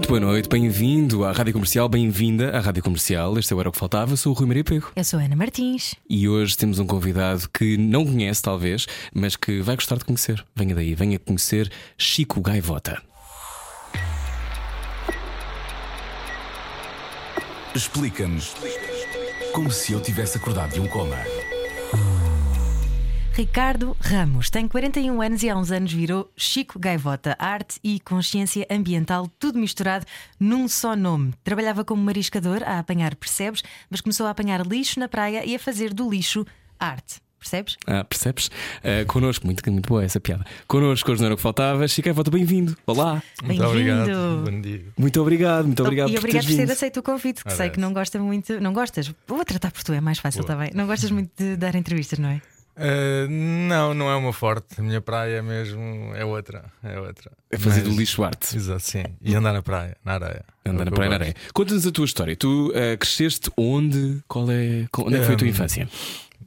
Muito boa noite, bem-vindo à Rádio Comercial, bem-vinda à Rádio Comercial. Este é o Era o que Faltava, sou o Rui Maria Pego. Eu sou a Ana Martins. E hoje temos um convidado que não conhece, talvez, mas que vai gostar de conhecer. Venha daí, venha conhecer Chico Gaivota. Explica-nos como se eu tivesse acordado de um coma. Ricardo Ramos tem 41 anos e há uns anos virou Chico Gaivota. Arte e consciência ambiental, tudo misturado num só nome. Trabalhava como mariscador a apanhar percebes, mas começou a apanhar lixo na praia e a fazer do lixo arte. Percebes? Ah, percebes? Uh, connosco, muito, muito boa essa piada. Connosco, hoje não era o que faltava. Chico Gaivota, bem-vindo. Olá. Bem-vindo. Bom dia. Muito obrigado, muito obrigado e por obrigado por ter aceito o convite, que Ora, sei que essa. não gosta muito. Não gostas? Vou tratar por tu, é mais fácil Boa. também. Não gostas muito de dar entrevistas, não é? Uh, não, não é uma forte. A minha praia mesmo é outra. É outra. É fazer Mas- do lixo arte. Exato, sim. E andar na praia, na areia. É Andar o na praia, na areia. Conta-nos a tua história. Tu uh, cresceste onde? Qual é, onde é que foi a tua Um, infância?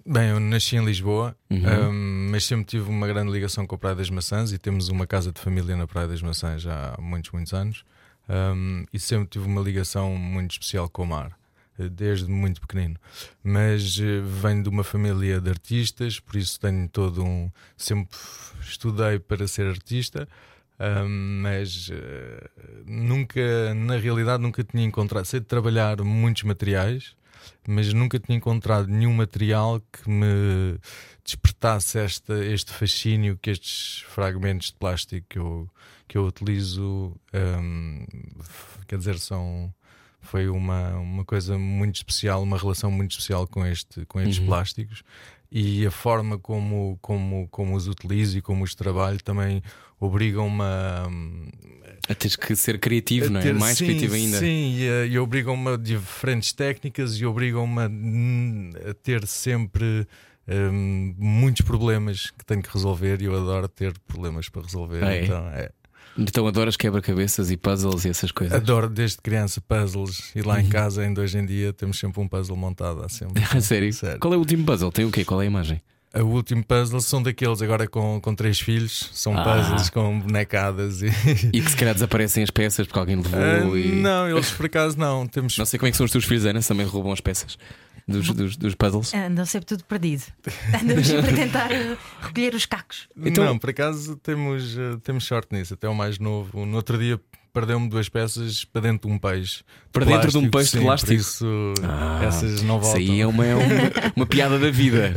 Bem, eu nasci em Lisboa, Uhum. um, mas sempre tive uma grande ligação com a Praia das Maçãs e temos uma casa de família na Praia das Maçãs já há muitos, muitos anos. Um, e sempre tive uma ligação muito especial com o mar, desde muito pequenino. Mas eh, venho de uma família de artistas, por isso tenho todo um. Sempre estudei para ser artista. um, mas eh, nunca, na realidade, nunca tinha encontrado. Sei de trabalhar muitos materiais, mas nunca tinha encontrado nenhum material que me despertasse esta, este fascínio que estes fragmentos de plástico que eu, que eu utilizo, f- quer dizer, são. Foi uma, uma coisa muito especial, uma relação muito especial com, este, com estes Uhum. plásticos e a forma como, como, como os utilizo e como os trabalho também obrigam-me a, A teres que ser criativo, não é? ter- Mais sim, criativo ainda. Sim, e, e obrigam-me a diferentes técnicas e obrigam-me a, hum, a ter sempre hum, muitos problemas que tenho que resolver e eu adoro ter problemas para resolver. Ah, é? Então, é. Então adoras quebra-cabeças e puzzles e essas coisas. Adoro desde criança puzzles e lá Uhum. em casa, ainda hoje em dia, temos sempre um puzzle montado. Há sempre. Sério? Sério. Qual é o último puzzle? Tem o quê? Qual é a imagem? O último puzzle são daqueles agora com, com três filhos, são Ah. puzzles com bonecadas e. E que se calhar desaparecem as peças porque alguém levou Ah, e. Não, eles por acaso não. Temos Não sei como é que são os teus filhos, Ana, também roubam as peças dos, dos, dos puzzles. Andam sempre tudo perdido. Andamos sempre a tentar eh, recolher os cacos. Então- Não, por acaso temos, eh, temos sorte nisso. Até o mais novo. No outro dia perdeu-me duas peças para dentro de um peixe. Para dentro de um peixe de sim, plástico? Por isso Ah, essas não Isso voltam. aí é uma, é uma, uma piada da vida.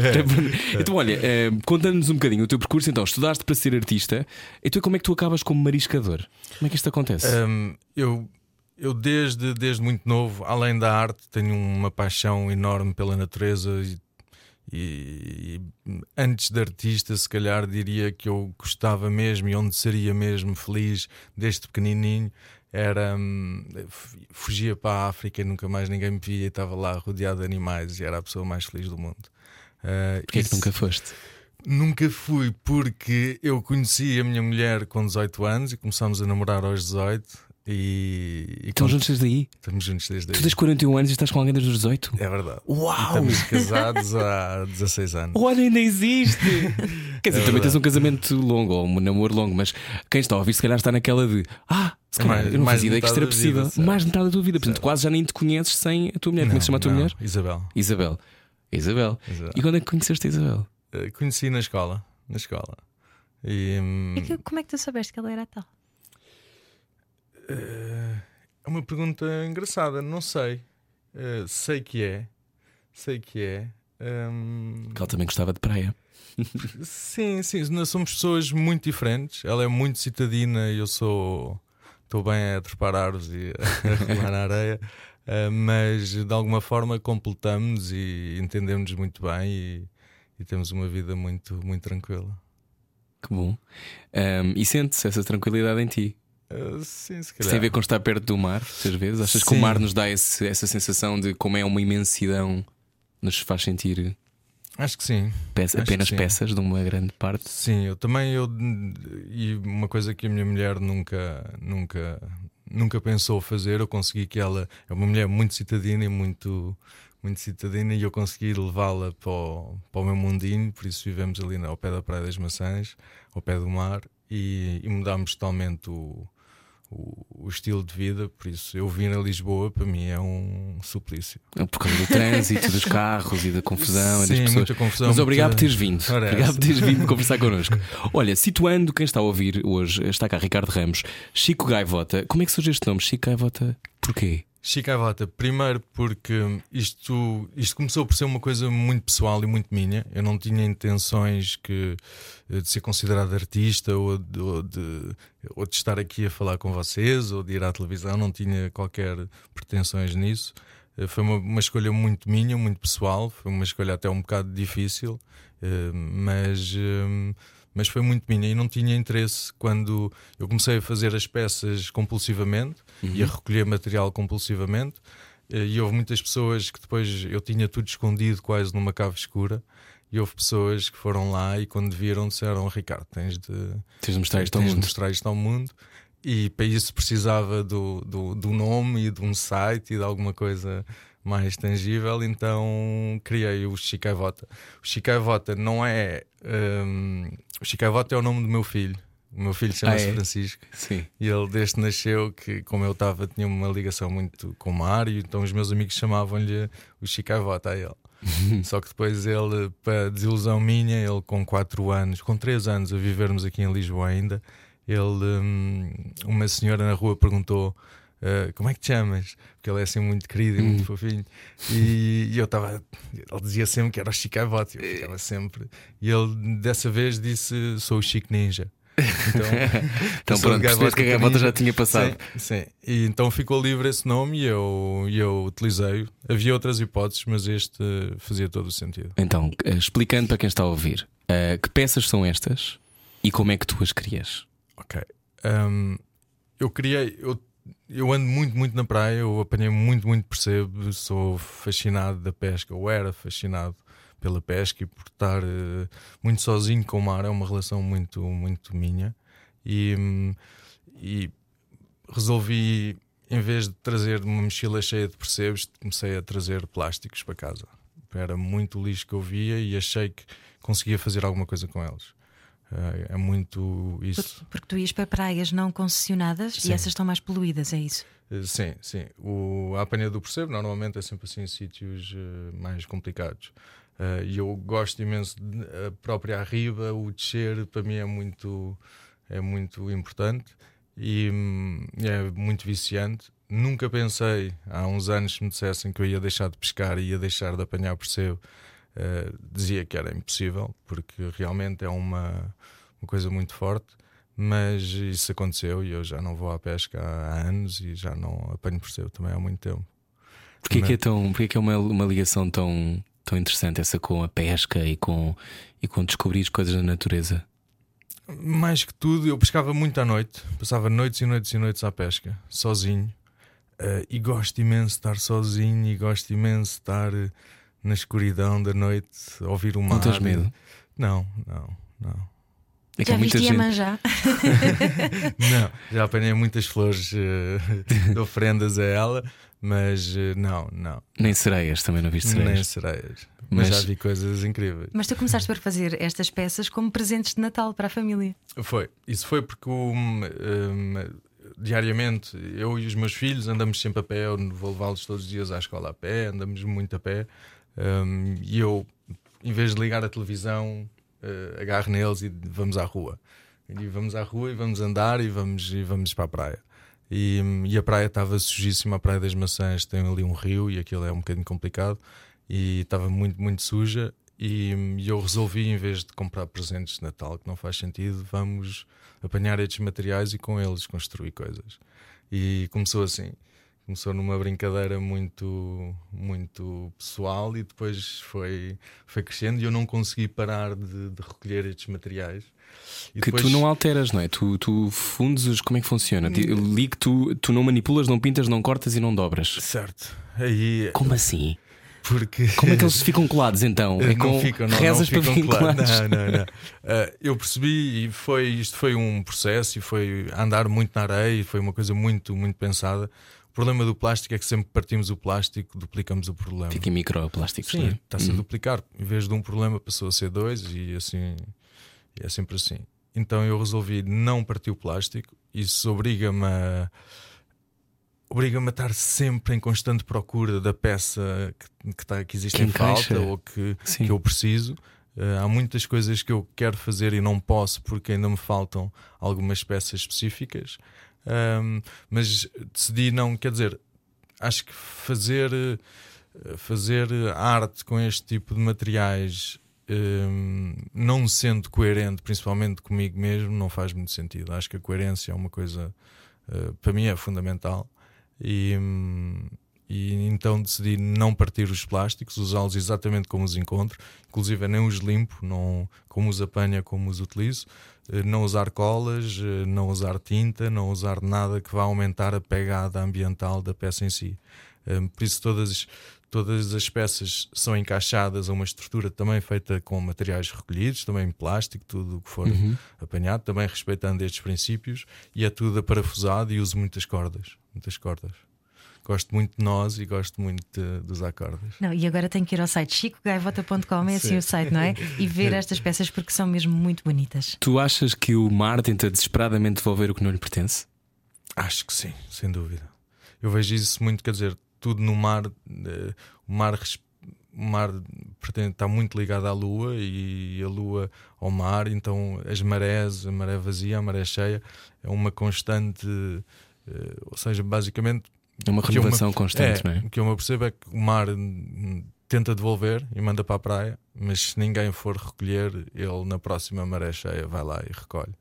então, olha, eh, contando-nos um bocadinho o teu percurso, então, estudaste para ser artista, então como é que tu acabas como mariscador? Como é que isto acontece? Hum, eu, eu desde, desde muito novo, além da arte, tenho uma paixão enorme pela natureza e, e- e antes de artista, se calhar diria que eu gostava mesmo e onde seria mesmo feliz desde pequenininho era hum, fugia para a África e nunca mais ninguém me via e estava lá rodeado de animais e era a pessoa mais feliz do mundo. Uh, Porquê que nunca foste? Nunca fui porque eu conheci a minha mulher com 18 anos e começámos a namorar aos 18 e, e Estão juntos desde aí? estamos juntos desde Tu aí. tens 41 anos e estás com alguém desde os 18? É verdade. Uau! Estamos casados há 16 anos. Olha, ainda existe! Quer dizer, também verdade. tens um casamento longo ou um namoro longo, mas quem está a ouvir, se calhar está naquela de Ah, se calhar Mais- eu não fazia ideia que isto era vida, possível. certo. mais de metade da tua vida, portanto, Certo. quase já nem te conheces sem a tua mulher. Como é que se chama a tua não, mulher? Isabel. Isabel. Isabel. Isabel. E quando é que conheceste a Isabel? Eh, Conheci na escola. Na escola. E, hum, E que- como é que tu soubeste que ela era tal? Eh, é uma pergunta engraçada. Não sei. Eh, sei que é. Sei que é. Hum, Que ela também gostava de praia. Sim, sim, nós somos pessoas muito diferentes. Ela é muito citadina e eu sou. Estou bem a trepar árvores e a rolar na areia, Ah, mas de alguma forma completamos e entendemos muito bem e, e temos uma vida muito, muito tranquila. Que bom. Ahm, e sente-se essa tranquilidade em ti. Ah, sim, se calhar. tem a ver com estar perto do mar, muitas vezes? Achas que o Sim. mar nos dá esse- essa sensação de como é uma imensidão, nos faz sentir Acho que sim. Peça- Acho apenas sim. peças de uma grande parte. Sim, eu também eu e uma coisa que a minha mulher nunca nunca nunca pensou fazer, eu consegui que ela é uma mulher muito citadina e muito muito citadina e eu consegui levá-la para o, para o meu mundinho, por isso vivemos ali ao pé da Praia das Maçãs, ao pé do mar e, e mudámos totalmente o, o, o estilo de vida, por isso eu vim a Lisboa para mim é um suplício. Por causa do trânsito, dos carros e da confusão e Sim, das pessoas. muita confusão, Mas obrigado muita- por teres vindo. Ora, Obrigado por teres vindo conversar connosco. Olha, situando quem está a ouvir hoje, está cá Ricardo Ramos, Chico Gaivota. Como é que surge este nome? Chico Gaivota, porquê? Chicavata, primeiro porque isto, isto começou por ser uma coisa muito pessoal e muito minha. Eu não tinha intenções que, eh, de ser considerado artista ou de, ou, de, ou de estar aqui a falar com vocês ou de ir à televisão, não tinha qualquer pretensões nisso. Eh, Foi uma, uma escolha muito minha, muito pessoal, foi uma escolha até um bocado difícil, eh, mas, mas foi muito minha e não tinha interesse quando eu comecei a fazer as peças compulsivamente e a recolher material compulsivamente. Eh, E houve muitas pessoas que depois eu tinha tudo escondido quase numa cave escura. E houve pessoas que foram lá e quando viram disseram: Ricardo, tens de, Tens de mostrar isto ao tens de mundo. mostrar isto ao mundo. E para isso precisava do, do, do nome e de um site e de alguma coisa mais tangível, então criei o Chicaivota. O Chicaivota não é. hum, o Chicaivota é o nome do meu filho. O meu filho chama-se Ah, é? Francisco. Sim. E ele, desde que nasceu, que como eu estava, tinha uma ligação muito com o e então os meus amigos chamavam-lhe o Chicaivota a ele. Só que depois ele, para desilusão minha, ele com 4 anos, com 3 anos a vivermos aqui em Lisboa ainda, ele, hum, uma senhora na rua perguntou. "Ah, como é que te chamas? Porque ele é assim muito querido e muito fofinho. E, e eu estava. Ele dizia sempre que era o Chicaivota, eu ficava sempre. E ele dessa vez disse: Sou o Chico Ninja. Então, Então pronto, percebeste que a gaivota já tinha passado. Sim, sim. E então ficou livre esse nome e eu, eu utilizei. Havia outras hipóteses, mas este fazia todo o sentido. Então, eh, explicando para quem está a ouvir, eh, que peças são estas e como é que tu as crias? Ok. Hum, eu criei. Eu, eu ando muito, muito na praia. Eu apanhei muito, muito percebo. Sou fascinado da pesca. Eu era fascinado pela pesca e por estar eh, muito sozinho com o mar. É uma relação muito, muito minha. E, e resolvi, em vez de trazer uma mochila cheia de percebes, comecei a trazer plásticos para casa. Era muito lixo que eu via e achei que conseguia fazer alguma coisa com eles. Eh, É muito isso. Por- Porque tu ias para praias não concessionadas Sim. e essas estão mais poluídas, é isso? Eh, Sim, sim. O, a apanha do percebo normalmente é sempre assim em sítios eh, mais complicados. Eh, E eu gosto imenso de, a própria arriba, o descer para mim é muito, é muito importante e hum, é muito viciante. Nunca pensei, há uns anos, que me dissessem que eu ia deixar de pescar e ia deixar de apanhar percebo. Eh, dizia que era impossível, porque realmente é uma, uma coisa muito forte. Mas isso aconteceu e eu já não vou à pesca há anos e já não apanho percebo também há muito tempo. Porquê Não. que é, tão, porquê que é uma, uma ligação tão, tão interessante essa com a pesca e com, e com descobrir coisas da natureza? Mais que tudo, eu pescava muito à noite, passava noites e noites e noites à pesca, sozinho. Eh, e gosto imenso de estar sozinho e gosto imenso de estar na escuridão da noite, ouvir o mar. Não tens medo? Não, não, não. É que Já há muita viste gente. Iemanjá? Não, já apanhei muitas flores eh, de ofrendas a ela, mas eh, não, não. Nem sereias, também não viste Nem sereias. sereias. Mas, Mas- já vi coisas incríveis. Mas tu começaste por fazer estas peças como presentes de Natal para a família. Foi. Isso foi porque o, hum, hum, diariamente eu e os meus filhos andamos sempre a pé, eu vou levá-los todos os dias à escola a pé, andamos muito a pé. Hum, e eu, em vez de ligar a televisão, eh, agarro neles e vamos à rua. E vamos à rua e vamos andar e vamos, e vamos para a praia. E, e a praia estava sujíssima, a Praia das Maçãs tem ali um rio e aquilo é um bocadinho complicado e estava muito, muito suja. E, e eu resolvi, em vez de comprar presentes de Natal, que não faz sentido, vamos apanhar estes materiais e com eles construir coisas. E começou assim. Começou numa brincadeira muito, muito pessoal e depois foi, foi crescendo e eu não consegui parar de, de recolher estes materiais. E Que depois- tu não alteras, não é? Tu, tu fundes os. Como é que funciona? Ti- Eu li que tu, tu não manipulas, não pintas, não cortas e não dobras. Certo. Aí Como assim? Porque Como é que eles ficam colados então? É não ficam, não, rezas não para ficam colados. colados. Não, não, não. Ah, eu percebi e foi, isto foi um processo e foi andar muito na areia e foi uma coisa muito, muito pensada. O problema do plástico é que sempre partimos o plástico, duplicamos o problema. Fica em microplásticos. Sim, é? está-se a duplicar. Em vez de um problema, passou a ser dois e assim e é sempre assim. Então eu resolvi não partir o plástico. Isso obriga-me a obriga-me a estar sempre em constante procura da peça que, que, tá, que existe Que em encaixa. falta ou que, Sim. que eu preciso. Eh, há muitas coisas que eu quero fazer e não posso porque ainda me faltam algumas peças específicas. Ahm, mas decidi não, quer dizer, acho que fazer eh, fazer arte com este tipo de materiais hum, não sendo coerente, principalmente comigo mesmo, não faz muito sentido. Acho que a coerência é uma coisa, eh, para mim, é fundamental. E, hum, e então decidi não partir os plásticos, usá-los exatamente como os encontro, inclusive nem os limpo, não, como os apanha, como os utilizo. Eh, Não usar colas, eh, não usar tinta, não usar nada que vá aumentar a pegada ambiental da peça em si. Um, por isso, todas, todas as peças são encaixadas a uma estrutura também feita com materiais recolhidos, também plástico, tudo o que for apanhado, também respeitando estes princípios, e é tudo aparafusado e uso muitas cordas. Muitas cordas. Gosto muito de nós e gosto muito de, usar cordas. Não, e agora tenho que ir ao site chicogaivota.com, é assim Sim. o site, não é? E ver estas peças porque são mesmo muito bonitas. Tu achas que o mar tenta desesperadamente devolver o que não lhe pertence? Acho que sim, sem dúvida. Eu vejo isso muito, quer dizer, tudo no mar. eh, o mar, o mar pretende, está muito ligado à lua e a lua ao mar, então as marés, a maré vazia, a maré cheia, é uma constante. eh, ou seja, basicamente. É uma renovação constante, é, não é? O que eu me percebo é que o mar tenta devolver e manda para a praia, mas se ninguém for recolher, ele na próxima maré cheia vai lá e recolhe.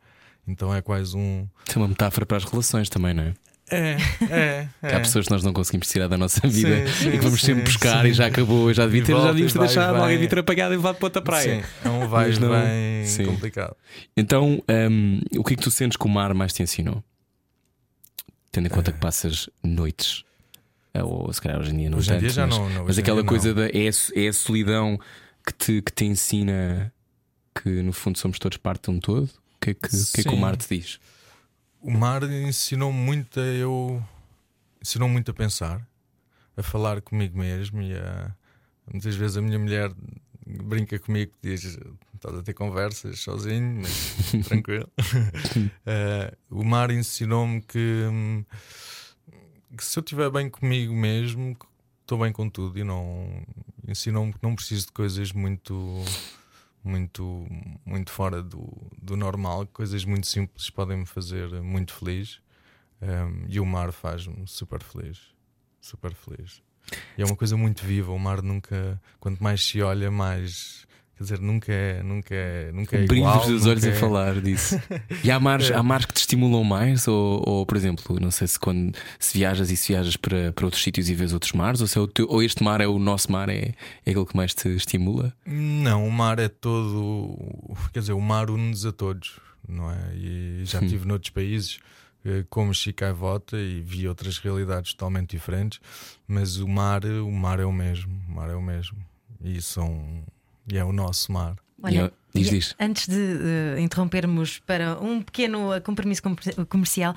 Então é quase um. Isso é uma metáfora para as relações também, não é? É, é. Que há pessoas que nós não conseguimos tirar da nossa vida sim, e que vamos sim, sempre buscar sim. e já acabou, já devia ter, já volta devíamos ter e deixado, alguém devia ter apagado e levado para outra praia. Sim, é um vai bem sim. complicado. Então, hum, o que é que tu sentes que o mar mais te ensinou? Tendo em conta que passas noites, eh, ou se calhar hoje em dia não Hoje em tanto, dia já mas, não- não, mas aquela coisa não. da é, é a solidão que te, que te ensina que no fundo somos todos parte de um todo. O que é que, o, que, é que o mar te diz? O mar ensinou muito a eu. ensinou muito a pensar, a falar comigo mesmo e a. Muitas vezes a minha mulher brinca comigo diz: estás a ter conversas sozinho, mas tranquilo. Eh, o mar ensinou-me que, que se eu estiver bem comigo mesmo, estou bem com tudo e não ensinou-me que não preciso de coisas muito muito muito fora do, do normal coisas muito simples podem me fazer muito feliz Um, e o mar faz-me super feliz super feliz e é uma coisa muito viva o mar nunca quanto mais se olha mais quer dizer nunca é nunca é nunca é Brilho igual dos olhos é- falar disso. E há mares, há mares que te estimulam mais? Ou, ou, por exemplo, não sei se quando se viajas e se viajas para, para outros sítios e vês outros mares, ou, se é teu- ou este mar é o nosso mar, é, é aquele que mais te estimula? Não, o mar é todo. Quer dizer, o mar une-nos a todos, não é? E já estive noutros países, eh, como Chicaivota, e vi outras realidades totalmente diferentes, mas o mar, o mar é o mesmo. O mar é o mesmo. E, são, e é o nosso mar. E eu- diz, diz. Antes de eh, interrompermos para um pequeno compromisso comer- comercial,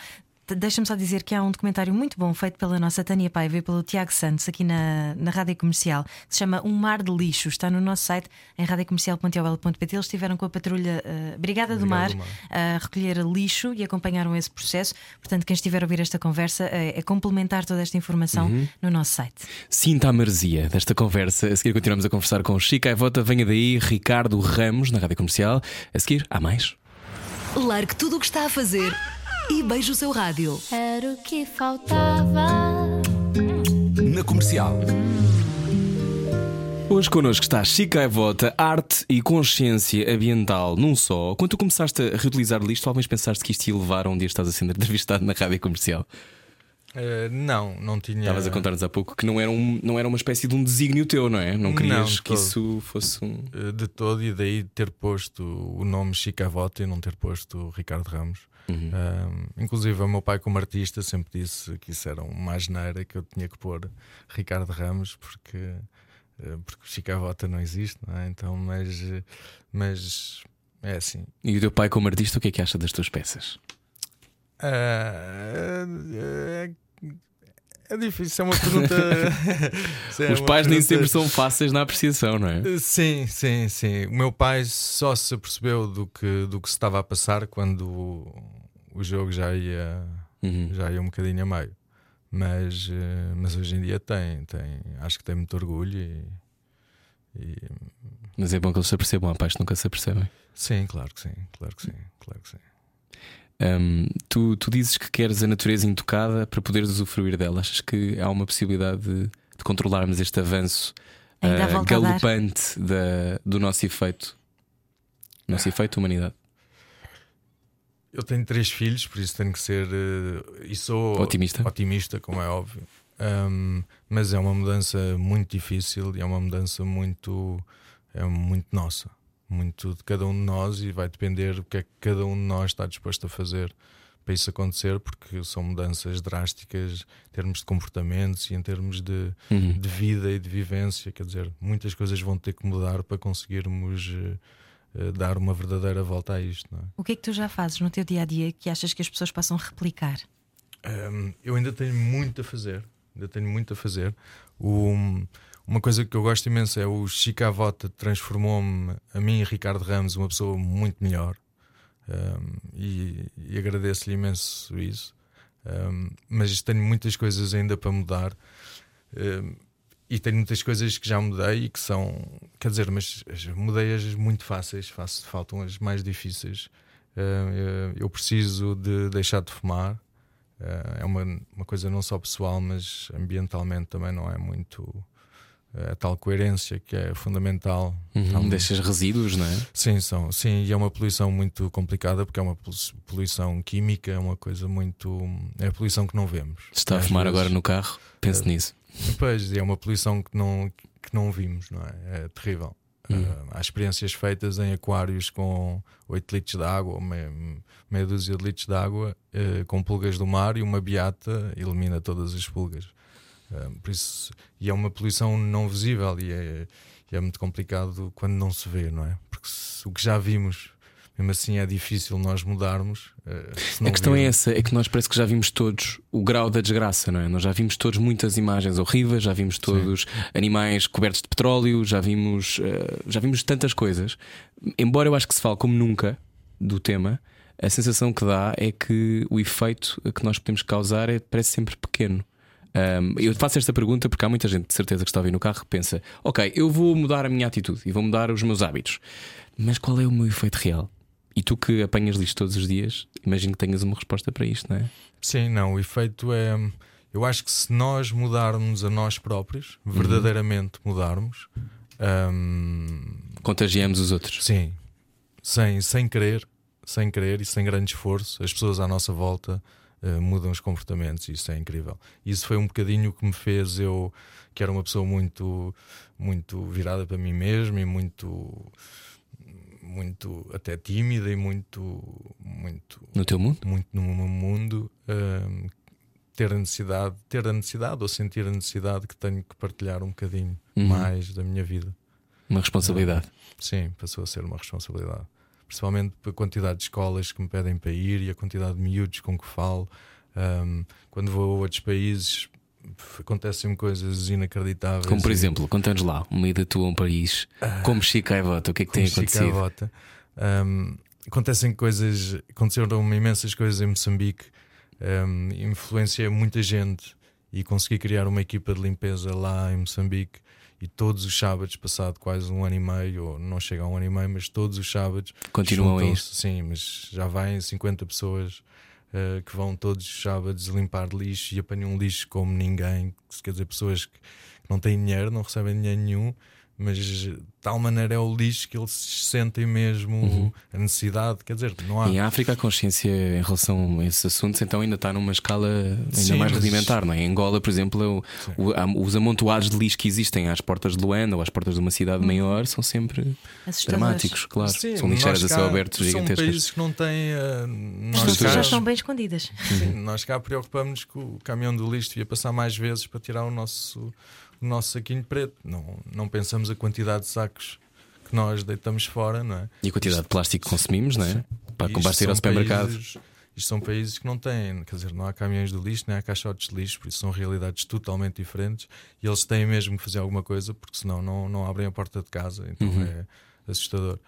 deixa-me só dizer que há um documentário muito bom feito pela nossa Tânia Paiva e pelo Tiago Santos aqui na, na Rádio Comercial, que se chama Um Mar de Lixo. Está no nosso site em radiocomercial.ol.pt. Eles estiveram com a patrulha eh, Brigada do Mar, do a recolher lixo e acompanharam esse processo. Portanto, quem estiver a ouvir esta conversa é, é complementar toda esta informação Uhum. no nosso site. Sinta a maresia desta conversa. A seguir continuamos a conversar com Chica e Vota. Venha daí, Ricardo Ramos, na Rádio Comercial. A seguir, há mais. Largue tudo o que está a fazer e beije o seu rádio. Era o que faltava. Na comercial. Hoje connosco está Chica e Vota, arte e consciência ambiental num só. Quando tu começaste a reutilizar lixo, talvez pensaste que isto ia levar a um dia estás a ser entrevistado na rádio comercial. Eh, não, não tinha. Estavas a contar-nos há pouco que não era, um, não era uma espécie de um desígnio teu, não é? Não querias Não, que todo. isso fosse um. eh, de todo, e daí ter posto o nome Chicaivota e não ter posto Ricardo Ramos. Uhum. Um, inclusive, o meu pai, como artista, sempre disse que isso era uma asneira que eu tinha que pôr Ricardo Ramos, porque eh, porque chicavota não existe, não é? Então, mas, mas é assim. E o teu pai, como artista, o que é que acha das tuas peças? Ah, é, é difícil, é uma pergunta. Isso é Os uma pais nem pergunta- sempre são fáceis na apreciação, não é? Sim, sim, sim. O meu pai só se apercebeu do que, do que se estava a passar quando o, jogo já ia, Uhum. já ia um bocadinho a meio. Mas, eh, mas hoje em dia tem, tem, acho que tem muito orgulho e, e- Mas é bom que eles se apercebam, há pais que nunca se apercebem. sim, claro que sim, claro que sim, claro que sim. Hum, tu, tu dizes que queres a natureza intocada para poderes usufruir dela. Achas que há uma possibilidade de, de controlarmos este avanço ah, dar. galopante da- do nosso efeito? Nosso efeito humanidade. Eu tenho três filhos, por isso tenho que ser eh, e sou Otimista? otimista, como é óbvio. Um, mas é uma mudança muito difícil e é uma mudança muito, é muito nossa, muito de cada um de nós e vai depender do que é que cada um de nós está disposto a fazer para isso acontecer, porque são mudanças drásticas em termos de comportamentos e em termos de, Uhum. de vida e de vivência. Quer dizer, muitas coisas vão ter que mudar para conseguirmos eh, dar uma verdadeira volta a isto. É? O que é que tu já fazes no teu dia a dia que achas que as pessoas possam replicar? Um, eu ainda tenho muito a fazer. Ainda tenho muito a fazer. Uma coisa que eu gosto imenso é o Chicavota transformou-me, a mim e Ricardo Ramos, uma pessoa muito melhor. Um, e, e agradeço-lhe imenso isso. Mas tenho muitas coisas ainda para mudar. E tenho muitas coisas que já mudei e que são, quer dizer, mas as- mudei-as muito fáceis, faço, faltam as mais difíceis. Um, eu preciso de deixar de fumar. Uh, é uma, uma coisa não só pessoal, mas ambientalmente também não é muito. A tal coerência que é fundamental. Uhum. Então, Deixas resíduos, não é? Sim, são. Sim, e é uma poluição muito complicada porque é uma polu- poluição química, é uma coisa muito. É a poluição que não vemos. Se está a fumar vezes- agora no carro, pense Eh, nisso. Pois, é uma poluição que não, que não vimos, não é? É terrível. Hum. Uh, há experiências feitas em aquários com 8 litros de água, meia, meia dúzia de litros de água, uh, com pulgas do mar e uma beata elimina todas as pulgas. Uh, por isso, e é uma poluição não visível e é, e é muito complicado quando não se vê, não é? Porque se- o que já vimos, mesmo assim é difícil nós mudarmos. uh, não A questão é essa, é que nós parece que já vimos todos o grau da desgraça, não é? Nós já vimos todos muitas imagens horríveis, já vimos todos animais cobertos de petróleo, já vimos, eh, já vimos tantas coisas. Embora eu acho que se fale como nunca do tema, a sensação que dá é que o efeito que nós podemos causar é, parece sempre pequeno. Um, eu faço esta pergunta porque há muita gente de certeza que está a ouvir no carro que pensa: Ok, eu vou mudar a minha atitude e vou mudar os meus hábitos, mas qual é o meu efeito real? E tu que apanhas lixo todos os dias, imagino que tenhas uma resposta para isto, não é? Sim, não, o efeito é. Eu acho que se nós mudarmos a nós próprios, Uhum. verdadeiramente mudarmos, hum, Contagiamos os outros. sim, sem, sem querer, sem querer e sem grande esforço, as pessoas à nossa volta eh, mudam os comportamentos e isso é incrível. Isso foi um bocadinho que me fez eu, que era uma pessoa muito, muito virada para mim mesmo e muito. Muito até tímida e muito, muito No teu mundo? muito no meu mundo hum, ter a necessidade, ter a necessidade ou sentir a necessidade que tenho que partilhar um bocadinho Uhum. mais da minha vida. Uma responsabilidade. Sim, passou a ser uma responsabilidade. Principalmente pela quantidade de escolas que me pedem para ir e a quantidade de miúdos com que falo. Hum, quando vou a outros países f- acontecem coisas inacreditáveis. Como por E- exemplo, conta-nos lá, uma ida tua a um país, como Chico Aivota, o que é que tem como acontecido? Avota. Um, acontecem coisas, aconteceram imensas coisas em Moçambique, um, influenciei muita gente e consegui criar uma equipa de limpeza lá em Moçambique. E todos os sábados, passado quase um ano e meio, ou não chega a um ano e meio, mas todos os sábados Continuam juntam-se, Sim, mas já vai 50 pessoas uh, que vão todos os sábados limpar lixo e apanham lixo como ninguém. Quer dizer, pessoas que não têm dinheiro, não recebem dinheiro nenhum, mas de tal maneira é o lixo que eles sentem mesmo a necessidade. Quer dizer, não há. Uhum. Em África, a consciência em relação a esses assuntos então ainda está numa escala ainda Sim, mais mas- rudimentar, não é? Em Angola, por exemplo, o- o- há- os amontoados de lixo que existem às portas de Luanda ou às portas de uma cidade maior são sempre Assustadores. dramáticos, claro. Sim, são lixeiras a céu aberto São gigantescas. países que não têm. uh, As pessoas cá, estão bem escondidas. sim, nós cá preocupamos que o caminhão do lixo devia passar mais vezes para tirar o nosso, no nosso saquinho preto. Não, não pensamos a quantidade de sacos que nós deitamos fora, não é? E a quantidade de plástico que consumimos, não é? Para Isto ir ao supermercado. países- isto são países que não têm, quer dizer, não há caminhões de lixo, nem há caixotes de lixo, por isso são realidades totalmente diferentes e eles têm mesmo que fazer alguma coisa, porque senão não, não abrem a porta de casa, então Uhum. é assustador.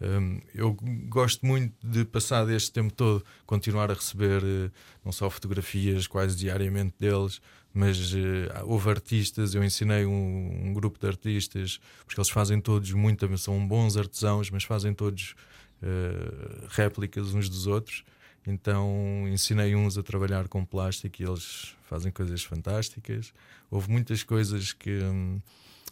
Hum, eu gosto muito de passar este tempo todo continuar a receber eh, não só fotografias quase diariamente deles, mas eh, houve artistas, eu ensinei um, um grupo de artistas, porque eles fazem todos muito, são bons artesãos, mas fazem todos eh, réplicas uns dos outros. Então ensinei uns a trabalhar com plástico e eles fazem coisas fantásticas. Houve muitas coisas que,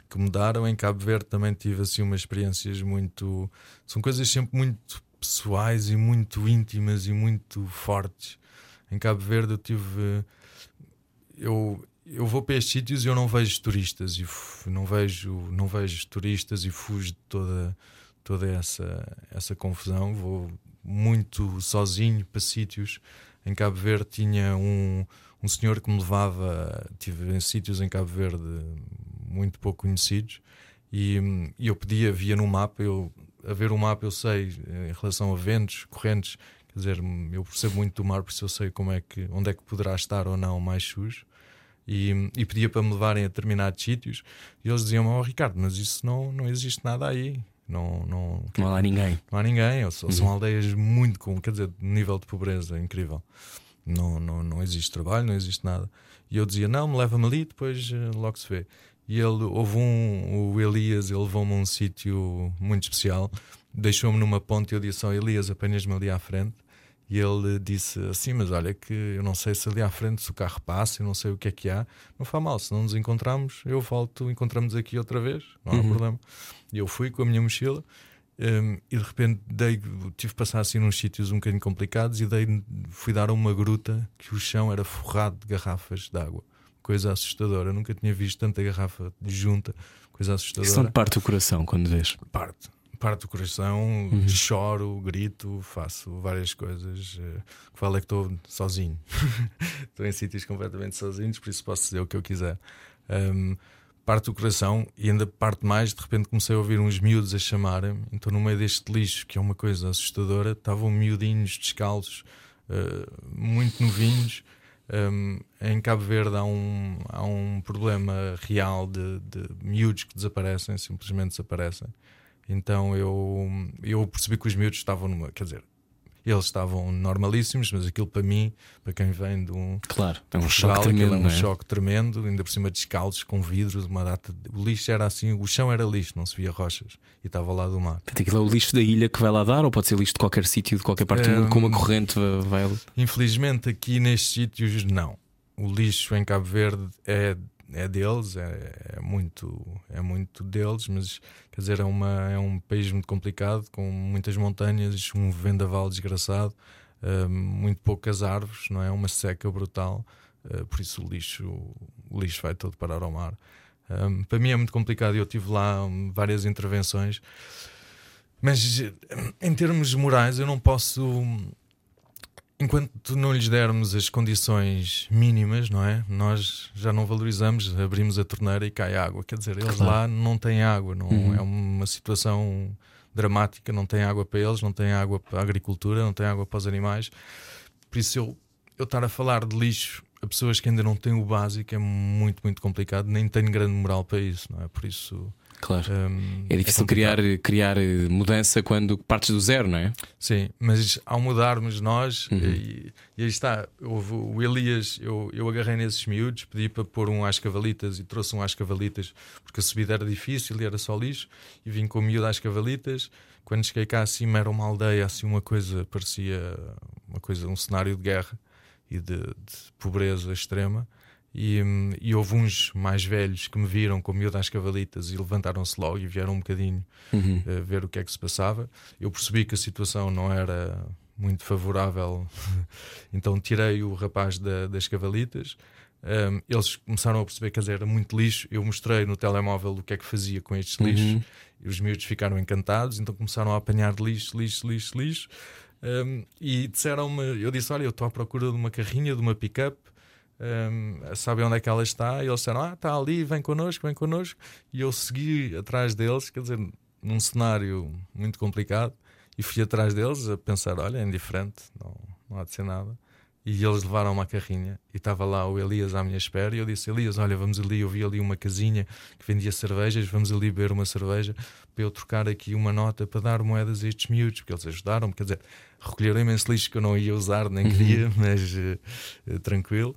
que mudaram. Em Cabo Verde também tive assim umas experiências muito. São coisas sempre muito pessoais e muito íntimas e muito fortes. Em Cabo Verde eu tive. Eu, eu vou para estes sítios e eu não vejo turistas e não vejo, não vejo turistas e fujo de toda, toda essa, essa confusão. Vou muito sozinho para sítios. Em Cabo Verde tinha um, um senhor que me levava, tive em sítios em Cabo Verde muito pouco conhecidos e, e eu pedia, via no mapa, eu, a ver o mapa eu sei eh, em relação a ventos, correntes, quer dizer, eu percebo muito do mar, por isso eu sei como é que, onde é que poderá estar ou não mais sujo. E, e pedia para me levarem a determinados sítios e eles diziam: Oh Ricardo, mas isso não, não existe nada aí, não, não, Não há lá ninguém. não há ninguém, ou são aldeias muito com, quer dizer, nível de pobreza incrível. Não, não, não existe trabalho, não existe nada. E eu dizia: Não, me leva-me ali, depois eh, logo se vê. E ele, houve um, o Elias, ele levou-me a um sítio muito especial, deixou-me numa ponte e eu disse: Oh Elias, apenas-me ali à frente. E ele disse assim: Mas olha, que eu não sei se ali à frente se o carro passa, eu não sei o que é que há. Não faz mal, se não nos encontramos, eu volto, encontramos aqui outra vez, não há problema. E eu fui com a minha mochila um, e de repente dei, tive que passar assim nos sítios um bocadinho complicados e dei, fui dar a uma gruta que o chão era forrado de garrafas de água. Coisa assustadora. Eu nunca tinha visto tanta garrafa junta, coisa Isso não assustadora. te parte o coração quando vês. Parte. Parte do coração, choro, grito, faço várias coisas. eh, O que falo é que estou sozinho. estou em sítios completamente sozinhos, por isso posso dizer o que eu quiser. Um, parte do coração e ainda parte mais. De repente comecei a ouvir uns miúdos a chamarem. Então, no meio deste lixo, que é uma coisa assustadora, estavam miudinhos descalços, eh, muito novinhos. Um, em Cabo Verde há um, há um problema real de, de miúdos que desaparecem, simplesmente desaparecem. Então eu, eu percebi que os miúdos estavam numa. Quer dizer, eles estavam normalíssimos, mas aquilo para mim, para quem vem de um. Claro, é um Portugal, choque aquilo tremendo. é um não é? choque tremendo, ainda por cima descalços, com vidros, uma data. de- O lixo era assim, o chão era lixo, não se via rochas e estava lado do mar. Portanto, Aquilo é o lixo da ilha que vai lá dar, ou pode ser lixo de qualquer sítio, de qualquer parte do mundo, com uma Hum. corrente vai. Infelizmente, aqui nestes sítios, não. O lixo em Cabo Verde é, é deles, é, é muito, é muito deles, mas quer dizer, é, uma, é um país muito complicado, com muitas montanhas, um vendaval desgraçado, hum, muito poucas árvores, não é? Uma seca brutal, uh, por isso o lixo, o lixo vai todo parar ao mar. Hum, para mim é muito complicado, eu tive lá hum, várias intervenções, mas eh, em termos morais eu não posso enquanto não lhes dermos as condições mínimas, não é? Nós já não valorizamos, abrimos a torneira e cai água. Quer dizer, eles Claro. lá não têm água, não Uhum. é uma situação dramática, não tem água para eles, não tem água para a agricultura, não tem água para os animais. Por isso eu, eu estar a falar de lixo a pessoas que ainda não têm o básico é muito, muito complicado, nem tenho grande moral para isso, não é? Por isso Claro. hum, É difícil complicado. criar, criar mudança quando partes do zero, não é? Sim, mas ao mudarmos nós, Uhum. e, e aí está, houve o Elias, eu, eu agarrei nesses miúdos, pedi para pôr um às cavalitas e trouxe um às cavalitas porque a subida era difícil e era só lixo, e vim com o miúdo às cavalitas. Quando cheguei cá acima era uma aldeia, assim uma coisa, parecia uma coisa, um cenário de guerra e de, de pobreza extrema. E, e houve uns mais velhos que me viram com o miúdo às cavalitas e levantaram-se logo e vieram um bocadinho Uhum. a ver o que é que se passava. Eu percebi que a situação não era muito favorável, então tirei o rapaz da- das cavalitas. Um, eles começaram a perceber que era muito lixo. Eu mostrei no telemóvel o que é que fazia com estes lixos Uhum. e os miúdos ficaram encantados. Então começaram a apanhar lixo, lixo, lixo, lixo. Um, e disseram-me: Eu disse, olha, eu estou à procura de uma carrinha, de uma pick-up. Um, sabem onde é que ela está, e eles disseram: Ah, está ali, vem connosco, vem connosco. E eu segui atrás deles, quer dizer, num cenário muito complicado, e fui atrás deles a pensar: Olha, é indiferente, não, não há de ser nada. E eles levaram uma carrinha e estava lá o Elias à minha espera. E eu disse: Elias, olha, vamos ali. Eu vi ali uma casinha que vendia cervejas, vamos ali beber uma cerveja para eu trocar aqui uma nota para dar moedas a estes miúdos, porque eles ajudaram-me. Quer dizer, recolheram imenso lixo que eu não ia usar, nem queria, mas uh, tranquilo.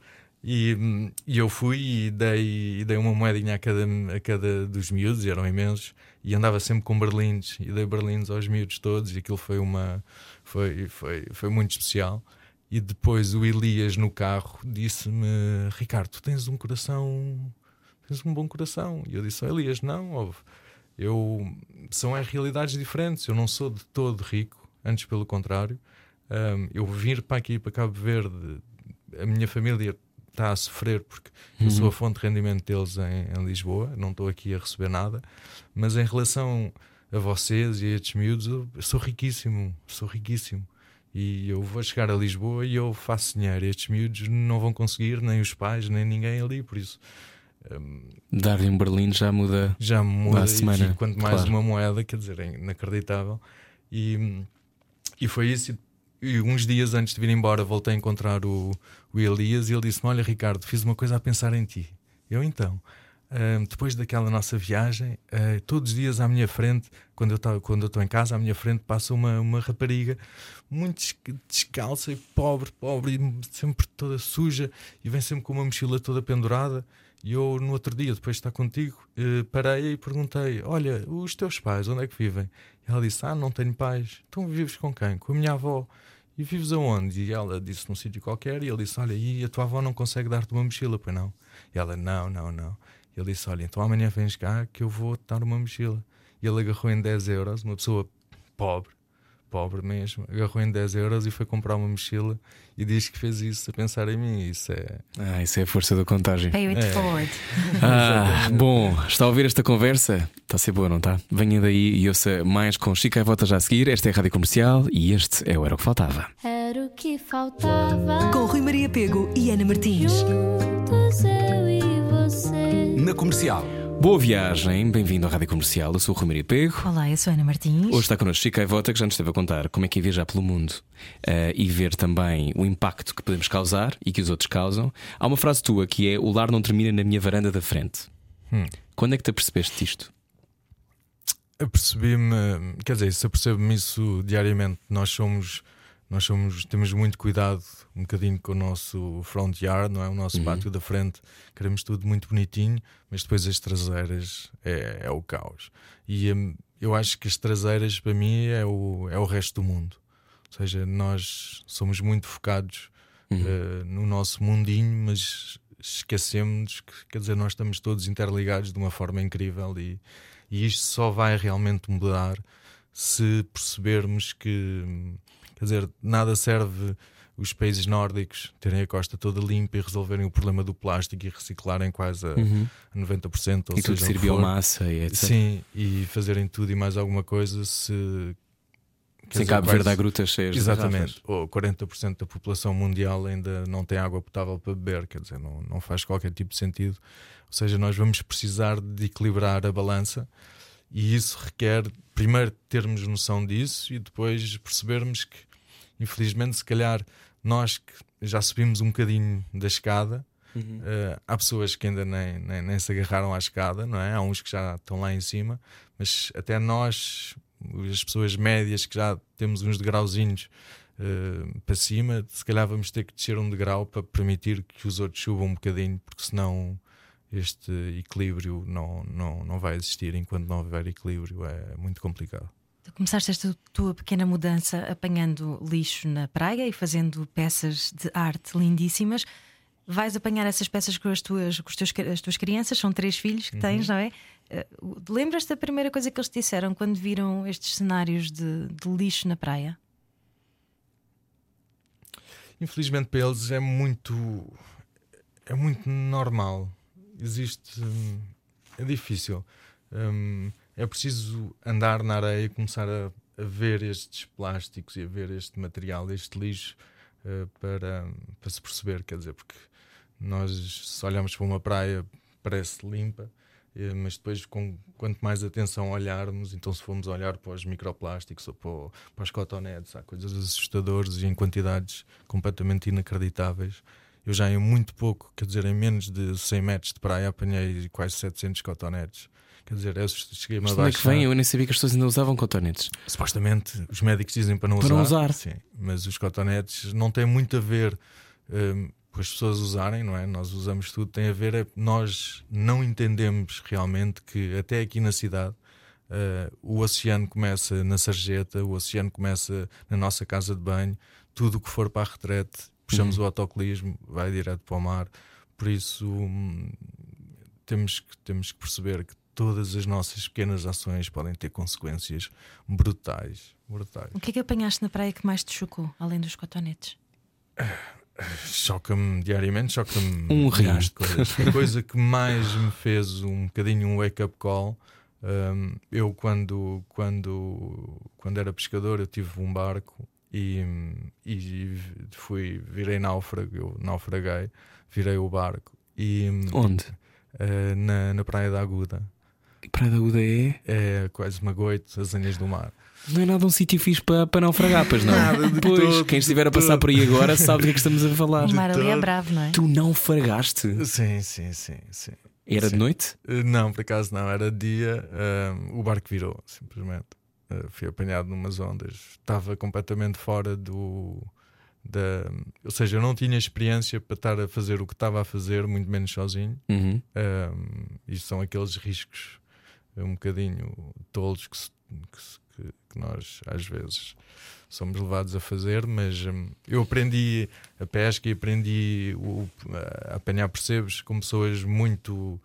E, e, eu fui e dei, e dei uma moedinha a cada, a cada dos miúdos, e eram imensos, e andava sempre com berlindes, e dei berlindes aos miúdos todos, e aquilo foi uma foi, foi, foi muito especial. E depois o Elias no carro disse-me: Ricardo, tu tens um coração, tens um bom coração. E eu disse: oh, Elias, não, ouve. eu são é realidades diferentes. Eu não sou de todo rico, antes pelo contrário. Um, eu vir para aqui, para Cabo Verde, a minha família está a sofrer porque uhum. eu sou a fonte de rendimento deles em, em, Lisboa, não estou aqui a receber nada. Mas em relação a vocês e a estes miúdos, eu sou riquíssimo, sou riquíssimo e eu vou chegar a Lisboa e eu faço dinheiro. Estes miúdos não vão conseguir, nem os pais, nem ninguém ali, por isso. Um, Dar-lhe um Berlim já muda. Já muda. A semana, e quanto mais claro. uma moeda, quer dizer, é inacreditável. E, e foi isso. E uns dias antes de vir embora, voltei a encontrar o, o Elias e ele disse-me: Olha, Ricardo, fiz uma coisa a pensar em ti. Eu então. Uh, depois daquela nossa viagem, uh, todos os dias à minha frente, quando eu estou em casa, à minha frente passa uma, uma rapariga muito descalça e pobre, pobre, e sempre toda suja, e vem sempre com uma mochila toda pendurada. E eu, no outro dia, depois de estar contigo, uh, parei e perguntei: Olha, os teus pais, onde é que vivem? E ela disse: Ah, não tenho pais. Então vives com quem? Com a minha avó. E vives aonde? E ela disse num sítio qualquer. E ele disse: Olha, e a tua avó não consegue dar-te uma mochila, pois não? E ela: Não, não, não. Ele disse: Olha, então amanhã vens cá que eu vou dar uma mochila. E ele agarrou em 10 euros, uma pessoa pobre, pobre mesmo, agarrou em 10 euros e foi comprar uma mochila e diz que fez isso a pensar em mim. Isso é. Ah, isso é a força da contagem. Pay it é. forward. Ah, bom, está a ouvir esta conversa? Está a ser boa, não está? Venha daí e ouça mais com Chica e Volta já a seguir. Esta é a Rádio Comercial e este é o Era o que Faltava. Era o que faltava. Com Rui Maria Pego e Ana Martins. Juntos eu e você. Na comercial. Boa viagem, bem-vindo à Rádio Comercial. Eu sou o Rui Maria Pego. Olá, eu sou a Ana Martins. Hoje está connosco Chica Vota, que já nos esteve a contar como é que é viajar pelo mundo uh, e ver também o impacto que podemos causar e que os outros causam. Há uma frase tua que é: O lar não termina na minha varanda da frente. Hum. Quando é que te apercebeste disto? Apercebi-me, quer dizer, se apercebo-me isso diariamente, nós somos nós somos, temos muito cuidado um bocadinho com o nosso front yard, não é? O nosso uhum. pátio da frente, queremos tudo muito bonitinho, mas depois as traseiras é, é o caos. E um, eu acho que as traseiras para mim é o, é o resto do mundo. Ou seja, nós somos muito focados uhum. uh, no nosso mundinho, mas esquecemos que, quer dizer, nós estamos todos interligados de uma forma incrível e, e isto só vai realmente mudar se percebermos que Quer dizer, nada serve os países nórdicos terem a costa toda limpa e resolverem o problema do plástico e reciclarem quase a, uhum. a 90%. Ou e tudo ser biomassa e etc. Sim, e fazerem tudo e mais alguma coisa se. Sem Cabo Verde há grutas cheias Exatamente. Ou 40% da população mundial ainda não tem água potável para beber, quer dizer, não, não faz qualquer tipo de sentido. Ou seja, nós vamos precisar de equilibrar a balança e isso requer, primeiro, termos noção disso e depois percebermos que infelizmente, se calhar nós que já subimos um bocadinho da escada, uhum. uh, há pessoas que ainda nem, nem, nem, se agarraram à escada, não é? Há uns que já estão lá em cima, mas até nós, as pessoas médias que já temos uns degrauzinhos uh, para cima, se calhar vamos ter que descer um degrau para permitir que os outros subam um bocadinho, porque senão este equilíbrio não, não, não vai existir enquanto não houver equilíbrio, é muito complicado. Tu começaste esta tua pequena mudança apanhando lixo na praia e fazendo peças de arte lindíssimas. Vais apanhar essas peças com as tuas, com teus, as tuas crianças, são três filhos que tens, uhum. não é? Uh, lembras da primeira coisa que eles te disseram quando viram estes cenários de, de lixo na praia? Infelizmente para eles é muito é muito normal. Existe hum, é difícil. Um, é preciso andar na areia e começar a, a ver estes plásticos e a ver este material, este lixo, uh, para, para se perceber, quer dizer, porque Nós, se olhamos para uma praia, parece limpa, eh, mas depois, com quanto mais atenção olharmos, então, se formos olhar para os microplásticos ou para, para os cotonetes, há coisas assustadoras e em quantidades completamente inacreditáveis. Eu já em muito pouco, quer dizer, em menos de 100 metros de praia, apanhei quase 700 cotonetes. Quer dizer, eu cheguei-me Mas a de onde é que vem? Eu nem sabia que as pessoas ainda usavam cotonetes. Supostamente os médicos dizem para não Para usar. não usar. Sim, mas os cotonetes não têm muito a ver hum, com as pessoas usarem, não é? Nós usamos tudo, tem a ver é nós não entendemos realmente que até aqui na cidade uh, o oceano começa na sarjeta, o oceano começa na nossa casa de banho, tudo o que for para a retrete, puxamos o autocolismo, vai direto para o mar. Por isso hum, temos que, temos que perceber que todas as nossas pequenas ações podem ter consequências brutais. brutais. O que é que apanhaste na praia que mais te chocou, além dos cotonetes? Choca-me diariamente, choca-me Um coisas. A coisa que mais me fez um bocadinho um wake-up call. hum, eu quando, quando, quando era pescador eu tive um barco e, e fui, virei náufrago, eu naufraguei, virei o barco e Onde? eh, na, na Praia da Aguda. Praia da Uda é. É quase Magoito, as Anhas do Mar. Não é nada um sítio fixe para, para naufragar, pois não? Nada de pois, todo, quem estiver a de passar todo. por aí agora sabe do que é que estamos a falar. O mar ali é bravo, não é? Tu naufragaste? Sim, sim, sim, sim. Era de Sim. noite? Uh, Não, por acaso não, era dia, um, o barco virou, simplesmente. Uh, fui apanhado numas ondas, estava completamente fora do. Da, ou seja, eu não tinha experiência para estar a fazer o que estava a fazer, muito menos sozinho. Uhum. Um, isto são aqueles riscos um bocadinho tolos que, se- que se- que- que nós às vezes somos levados a fazer, mas hum, eu aprendi a pesca e aprendi o- a apanhar percebes com pessoas muito,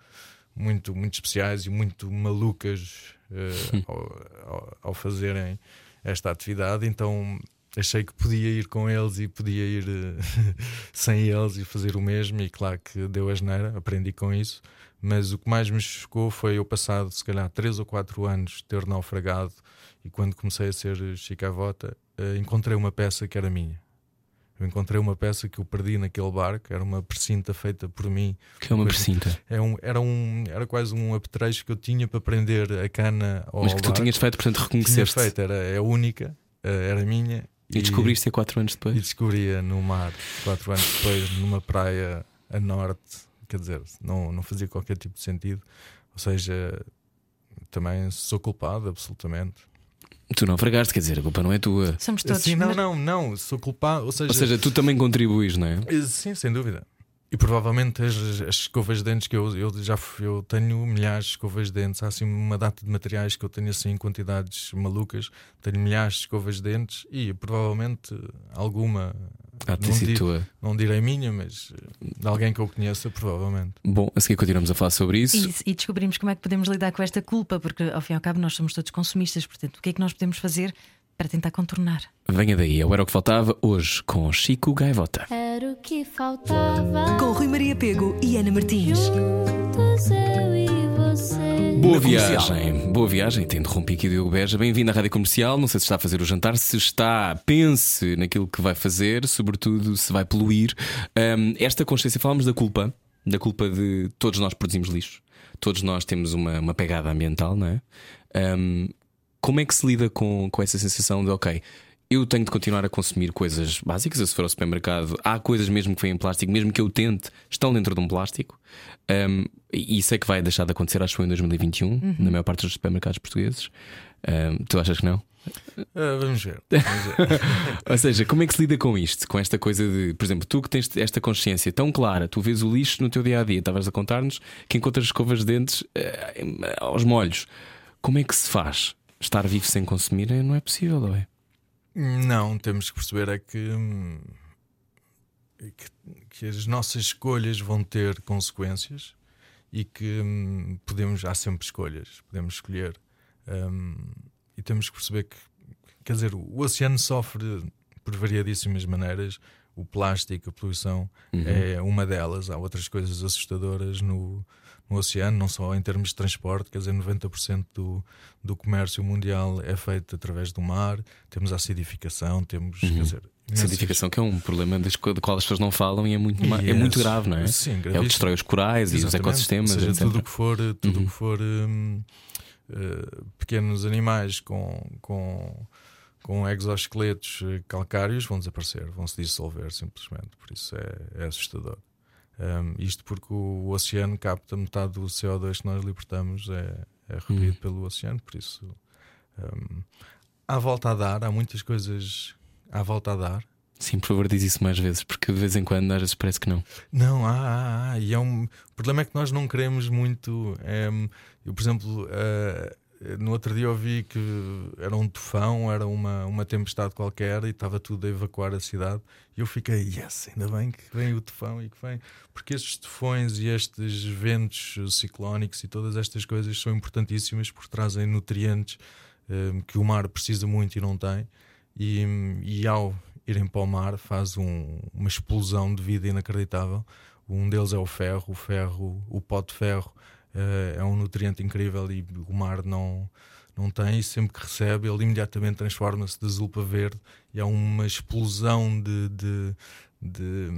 muito, muito especiais e muito malucas eh, ao, ao- ao fazerem esta atividade, então achei que podia ir com eles e podia ir eh, sem eles e fazer o mesmo, e claro que deu a geneira, aprendi com isso. Mas o que mais me chocou foi eu passado, se calhar, 3 ou 4 anos ter naufragado e quando comecei a ser chicavota, eh, encontrei uma peça que era minha. Eu encontrei uma peça que eu perdi naquele barco, era uma precinta feita por mim. Que é uma precinta. É um, era, um, era quase um apetrecho que eu tinha para prender a cana ao Mas que tu barco. tinhas feito, portanto, Tinha reconheceste. feito, era é a única, eh, era minha. E descobriste há 4 anos E depois. descobria no mar, quatro anos depois, numa praia a norte. Quer dizer, não, não fazia qualquer tipo de sentido. Ou seja, também sou culpado, absolutamente. Tu naufragaste, quer dizer, a culpa não é tua. Somos todos. Sim, não, não, não, sou culpado. Ou seja, Ou seja, tu também contribuis, não é? eh, sim, sem dúvida. E provavelmente as, as escovas de dentes que eu, eu já eu tenho milhares de escovas de dentes. Há assim uma data de materiais que eu tenho assim em quantidades malucas. Tenho milhares de escovas de dentes e provavelmente alguma. Ah, não, não direi minha, mas eh, de alguém que eu conheça, provavelmente. Bom, a seguir continuamos a falar sobre isso. E, e descobrimos como é que podemos lidar com esta culpa, porque ao fim e ao cabo nós somos todos consumistas, portanto, o que é que nós podemos fazer para tentar contornar? Venha daí, Era o que Faltava, hoje com Chico Gaivota. Era o que faltava. Com Rui Maria Pego e Ana Martins. Juntos eu e. Boa viagem, boa viagem. Te interrompi aqui, Diogo Beja. Bem-vindo à Rádio Comercial. Não sei se está a fazer o jantar, se está, pense naquilo que vai fazer, sobretudo se vai poluir. Hum, esta consciência, falámos da culpa, da culpa de todos nós produzimos lixo, todos nós temos uma, uma pegada ambiental, não é? Hum, como é que se lida com, com essa sensação de, ok, eu tenho de continuar a consumir coisas básicas. Eu, se for ao supermercado, há coisas mesmo que vêm em plástico, mesmo que eu tente, estão dentro de um plástico. Um, e sei que vai deixar de acontecer, acho que foi em 2021, na maior parte dos supermercados portugueses. Um, tu achas que não? Ah, vamos ver. Vamos ver. Ou seja, como é que se lida com isto? Com esta coisa de, por exemplo, tu que tens esta consciência tão clara, tu vês o lixo no teu dia a dia, estavas a contar-nos que encontras escovas de dentes eh, aos molhos. Como é que se faz? Estar vivo sem consumir eh, não é possível, não é? Não, temos que perceber é que, hum, que, que as nossas escolhas vão ter consequências e que hum, podemos, há sempre escolhas, podemos escolher. hum, e temos que perceber que, quer dizer, o oceano sofre por variadíssimas maneiras. O plástico, a poluição Uhum. é uma delas. Há outras coisas assustadoras no, no oceano, não só em termos de transporte, quer dizer, 90% do, do comércio mundial é feito através do mar, temos a acidificação, temos, Uhum. quer dizer, Acidificação que é um problema das do qual as pessoas não falam e é muito, ma- é Yes. muito grave, não é? Sim, é o que destrói os corais e os Exatamente. ecossistemas, Ou seja, etc. tudo o que for, tudo Uhum. que for hum, eh, pequenos animais com, com, com exoesqueletos eh, calcários vão desaparecer, vão se dissolver simplesmente. Por isso é, é assustador. Hum, isto porque o, oceano capta metade do CO2 que nós libertamos, é, é recolhido Uhum. pelo oceano. Por isso hum, há volta a dar, há muitas coisas à volta a dar. Sim, por favor, diz isso mais vezes, porque de vez em quando às vezes parece que não. Não, há, há, há. E é um... O problema é que nós não queremos muito. em, eu, por exemplo, eh, no outro dia ouvi que era um tufão, era uma, uma tempestade qualquer e estava tudo a evacuar a cidade. E eu fiquei, yes, ainda bem que vem o tufão e que vem. Porque estes tufões e estes ventos ciclónicos e todas estas coisas são importantíssimas porque trazem nutrientes eh, que o mar precisa muito e não tem. E, e ao irem para o mar faz um- uma explosão de vida inacreditável. Um deles é o ferro, o ferro, o pó de ferro eh, é um nutriente incrível e o mar não, não tem, e sempre que recebe, ele imediatamente transforma-se de azul para verde e há uma explosão de, de, de,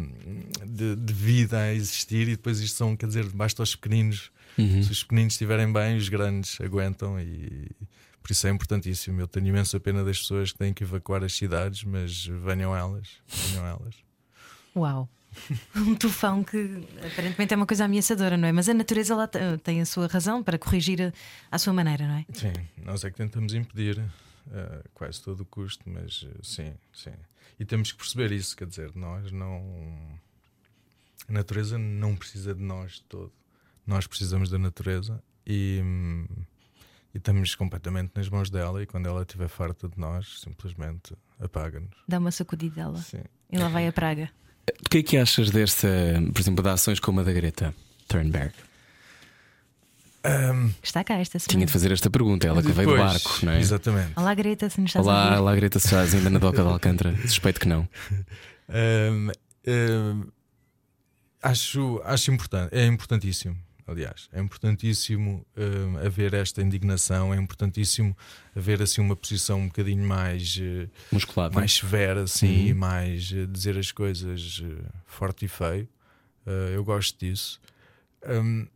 de- de vida a existir. E depois isto são, quer dizer, basta aos pequeninos, Uhum. se os pequeninos estiverem bem, os grandes aguentam e. Por isso é importantíssimo. Eu tenho imensa pena das pessoas que têm que evacuar as cidades, mas venham elas. Venham elas. Uau! Um tufão que aparentemente é uma coisa ameaçadora, não é? Mas a natureza lá te- tem a sua razão para corrigir a- à sua maneira, não é? Sim, nós é que tentamos impedir eh, quase todo o custo, mas eh, sim, sim. E temos que perceber isso, quer dizer, nós não. A natureza não precisa de nós de todo. Nós precisamos da natureza e, hum, e estamos completamente nas mãos dela. E quando ela estiver farta de nós, simplesmente apaga-nos. Dá uma sacudidela Sim. e lá vai a praga. O que é que achas desta, por exemplo, de ações como a da Greta Thunberg? Ahm, Está cá esta semana. Tinha de fazer esta pergunta, ela que veio do barco, não é? Exatamente. Olá, Greta, se nos estás a Olá, ouvir. olá, Greta, se estás ainda na doca de Alcântara. Suspeito que não. Hum, hum, acho, acho importante, é importantíssimo. Aliás, é importantíssimo hum, haver esta indignação, é importantíssimo haver assim uma posição um bocadinho mais, eh, Musculado. mais severa, assim, Uhum. mais eh, dizer as coisas eh, forte e feio. Eh, eu gosto disso. Hum,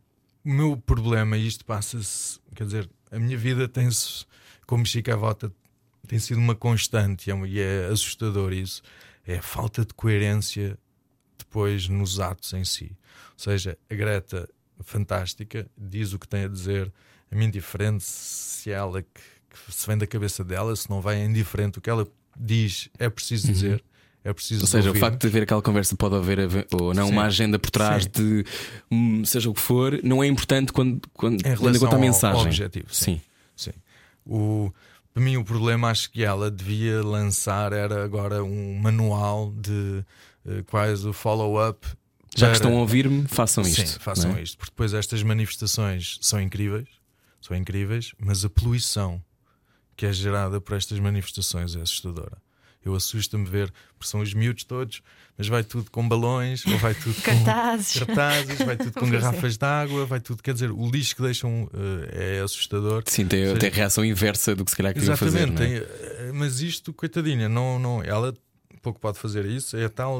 o meu problema, e isto passa-se, quer dizer, a minha vida tem-se, como Chica Vota, tem sido uma constante e é, e é assustador isso. É a falta de coerência depois nos atos em si. Ou seja, a Greta, fantástica, diz o que tem a dizer, a mim indiferente se ela que, que se vem da cabeça dela, se não vai é indiferente, o que ela diz é preciso dizer. É preciso Uhum. Ou seja, o facto de haver aquela conversa pode haver ave- ou não Sim. uma agenda por trás Sim. de hum, seja o que for, não é importante quando, quando, Em quando relação conta a ao- mensagem. ao objetivo, sim. Sim. Sim. O, para mim, o problema acho que ela devia lançar era agora um manual de eh, quase o follow-up. Já para- que estão a ouvir-me, façam Sim, isto. façam não é? isto, porque depois estas manifestações são incríveis, são incríveis, mas a poluição que é gerada por estas manifestações é assustadora. Eu assusta-me ver, porque são os miúdos todos, mas vai tudo com balões, ou vai tudo com Cartazes. cartazes, vai tudo com Pois é. garrafas de água, vai tudo, quer dizer, o lixo que deixam eh, é assustador. Sim, tem, seja, tem a reação inversa do que se calhar queriam fazer. Exatamente, é? eh, mas isto, coitadinha, não, não, ela pouco pode fazer isso, é tal,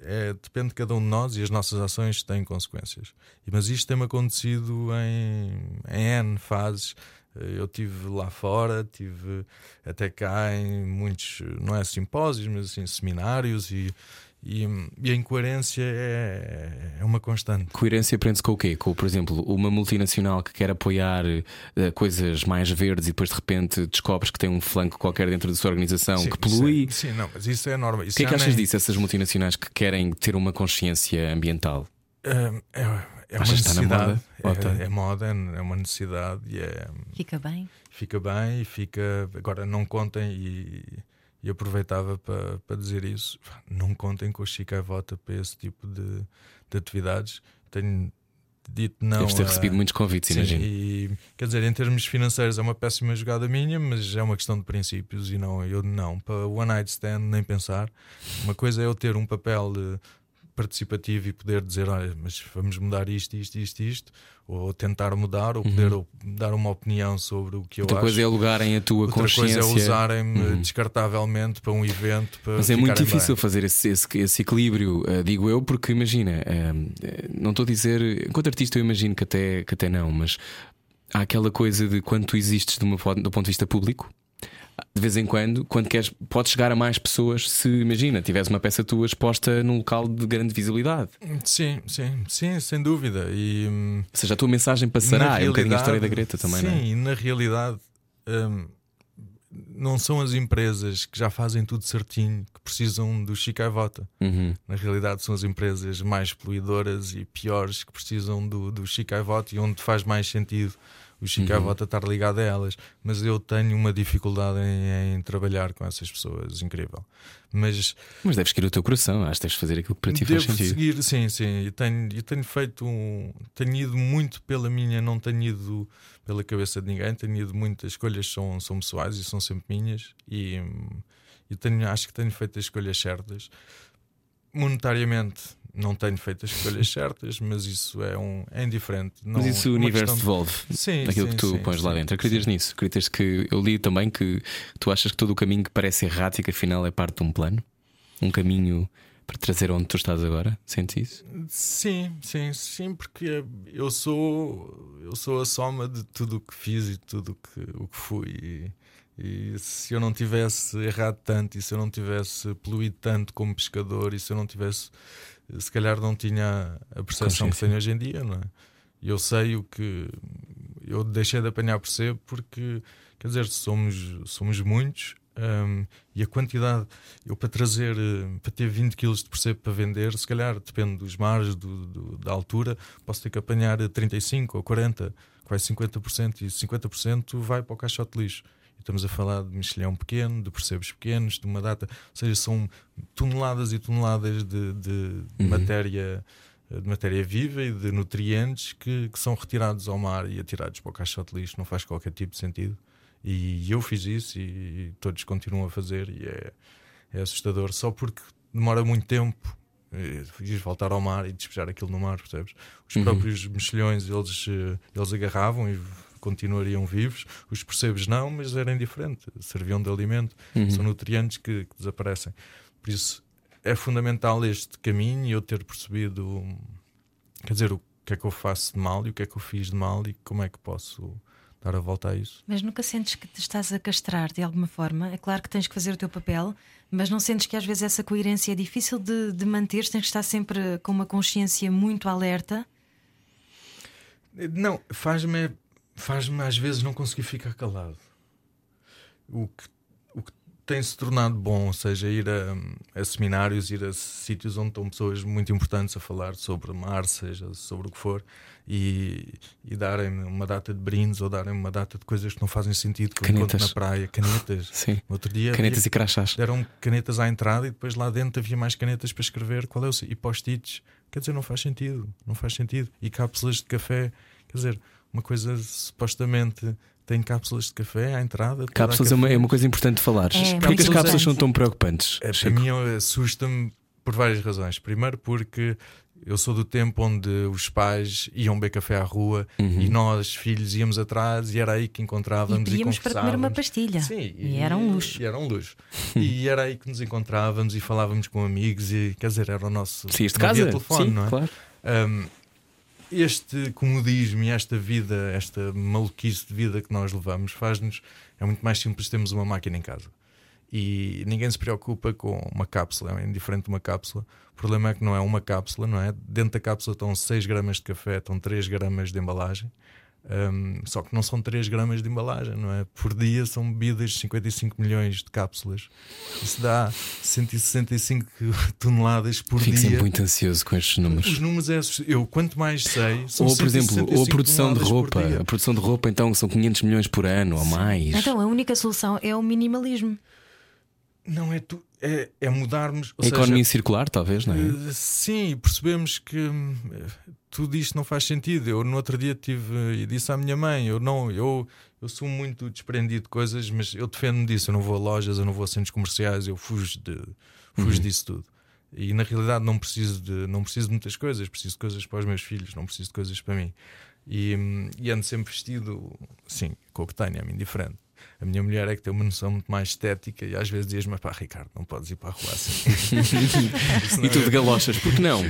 é, depende de cada um de nós e as nossas ações têm consequências. Mas isto tem-me acontecido em, em N fases. Eh, Eu tive lá fora, tive até cá em muitos, não é simpósios, mas assim, seminários e, e, e a incoerência é, é uma constante. Coerência aprende-se com o quê? Com, por exemplo, uma multinacional que quer apoiar eh, coisas mais verdes e depois de repente descobres que tem um flanco qualquer dentro da sua organização Sim, que polui. isso é- sim, não, mas isso é normal. O que é que achas disso, essas multinacionais que querem ter uma consciência ambiental? É, é, é uma necessidade. moda? É, é moda, é uma necessidade e é, Fica bem. fica bem e fica. Agora não contem e, e aproveitava para para dizer isso. Não contem com o Chico à Vota para esse tipo de, de atividades. Tenho dito não. Deves ter a- recebido muitos convites, Sim, imagino. e quer dizer, em termos financeiros é uma péssima jogada minha, mas é uma questão de princípios e não, eu não, para one night stand nem pensar. Uma coisa é eu ter um papel de participativo e poder dizer, olha, mas vamos mudar isto, isto, isto, isto, ou tentar mudar, ou poder ou dar uma opinião sobre o que eu Uhum. Outra acho. coisa é alugarem a tua Outra consciência. coisa é usarem-me Uhum. descartavelmente para um evento. Para Mas é muito difícil bem. fazer esse, esse, esse equilíbrio, eh, digo eu, porque imagina, eh, não estou a dizer, enquanto artista, eu imagino que até, que até não, mas há aquela coisa de quando tu existes de uma, do ponto de vista público. De vez em quando, quando queres, podes chegar a mais pessoas se, imagina, tivesse uma peça tua exposta num local de grande visibilidade. Sim, sim, sim, sem dúvida. E, hum, Ou seja, a tua mensagem passará. na É um bocadinho a história da Greta também, sim, não é? e na realidade hum, não são as empresas que já fazem tudo certinho que precisam do Chico Vota. Uhum. Na realidade, são as empresas mais poluidoras e piores que precisam do, do Voto e onde faz mais sentido o Chico Uhum. Estar ligado a elas. Mas eu tenho uma dificuldade em, em trabalhar com essas pessoas, incrível. Mas Mas deves seguir o teu coração, acho que deves fazer aquilo que para ti faz sentido. seguir, sim, sim. E tenho, e tenho feito um. Tenho ido muito pela minha, não tenho ido pela cabeça de ninguém, tenho ido muito. As escolhas são, são pessoais e são sempre minhas. E, e tenho, acho que tenho feito as escolhas certas. Monetariamente, não tenho feito as escolhas certas, mas isso é, um, é indiferente. Não, Mas isso é o universo questão de- devolve Sim, aquilo sim, que tu sim, pões lá sim, dentro. Acreditas nisso? Acreditas que eu li também que tu achas que todo o caminho que parece errático afinal é parte de um plano? Um caminho para trazer onde tu estás agora? Sentes isso? Sim, sim, sim, porque eu sou eu sou a soma de tudo o que fiz e tudo o que, o que fui. E, e se eu não tivesse errado tanto, e se eu não tivesse poluído tanto como pescador, e se eu não tivesse, se calhar não tinha a percepção que tenho hoje em dia, não é? Eu sei o que eu deixei de apanhar por ser porque, quer dizer, somos, somos muitos. hum, e a quantidade, eu para trazer, para ter 20 kg de percebo para vender, se calhar depende dos mares, do, do- da altura, posso ter que apanhar 35 ou 40, quase 50%, e 50% vai para o caixote lixo. Estamos a falar de mexilhão pequeno, de percebos pequenos, de uma data, ou seja, são toneladas e toneladas de, de Uhum. matéria de matéria viva e de nutrientes que, que são retirados ao mar e atirados para o caixote de lixo. Não faz qualquer tipo de sentido. E eu fiz isso e, todos continuam a fazer e é, é assustador. Só porque demora muito tempo eh, ir voltar ao mar e despejar aquilo no mar, percebes? Os Uhum. próprios mexilhões eles, eh, eles agarravam e continuariam vivos, os percebes não, mas era indiferente, serviam de alimento, Uhum. são nutrientes que, que desaparecem. Por isso é fundamental este caminho e eu ter percebido, quer dizer, o que é que eu faço de mal e o que é que eu fiz de mal e como é que posso dar a volta a isso. Mas nunca sentes que te estás a castrar de alguma forma? É claro que tens que fazer o teu papel, mas não sentes que às vezes essa coerência é difícil de, de manter? Tens que estar sempre com uma consciência muito alerta. Não, faz-me faz-me às vezes não conseguir ficar calado. O que, o que tem se tornado bom, ou seja, ir a, a seminários, ir a sítios onde estão pessoas muito importantes a falar sobre mar, seja sobre o que for, e, e darem-me uma data de brindes ou darem-me uma data de coisas que não fazem sentido que eu Canetas. na praia, canetas. Sim. No outro dia Canetas havia- e crachás. deram canetas à entrada e depois lá dentro havia mais canetas para escrever qual é o e post-its. Quer dizer, não faz sentido, não faz sentido. E cápsulas de café, quer dizer, uma coisa supostamente tem cápsulas de café à entrada. Cápsulas é uma, é uma coisa importante de falar. É, Porquê que as cápsulas importante. são tão preocupantes? É, para mim assusta-me por várias razões. Primeiro porque eu sou do tempo onde os pais iam beber café à rua Uhum. e nós, filhos, íamos atrás e era aí que E encontrávamos e, pedíamos para comer uma pastilha. Sim, E era um luxo. E era um luxo. e era aí que nos encontrávamos e falávamos com amigos e quer dizer, era o nosso. De não havia casa? telefone, Sim, não é? claro. Um, este comodismo e esta vida, esta maluquice de vida que nós levamos, faz-nos. É muito mais simples termos uma máquina em casa. E ninguém se preocupa com uma cápsula, é indiferente de uma cápsula. O problema é que não é uma cápsula, não é? Dentro da cápsula estão 6 gramas de café, estão 3 gramas de embalagem. Um, só que não são 3 gramas de embalagem, não é? Por dia são bebidas 55 milhões de cápsulas. Isso dá 165 toneladas por Fico dia. sempre muito ansioso com estes números. Os números é assust- eu quanto mais sei, são Ou, por exemplo, ou a 165 produção de roupa. A produção de roupa, então, são 500 milhões por ano ou mais. Então a única solução é o minimalismo. Não é tu, é, é mudarmos. A economia seja, circular, talvez, não é? eh, sim, percebemos que eh, tudo isto não faz sentido. Eu no outro dia tive e disse à minha mãe: eu não, eu, eu sou muito desprendido de coisas, mas eu defendo-me disso. Eu não vou a lojas, eu não vou a centros comerciais, eu fujo de fujo Uhum. disso tudo. E na realidade não preciso de, não preciso de muitas coisas, preciso de coisas para os meus filhos, não preciso de coisas para mim. E, hum, e ando sempre vestido, sim, com o que tenho, é mim diferente. A minha mulher é que tem uma noção muito mais estética e às vezes diz-me: pá, Ricardo, não podes ir para a rua assim. e tu de galochas, porque não?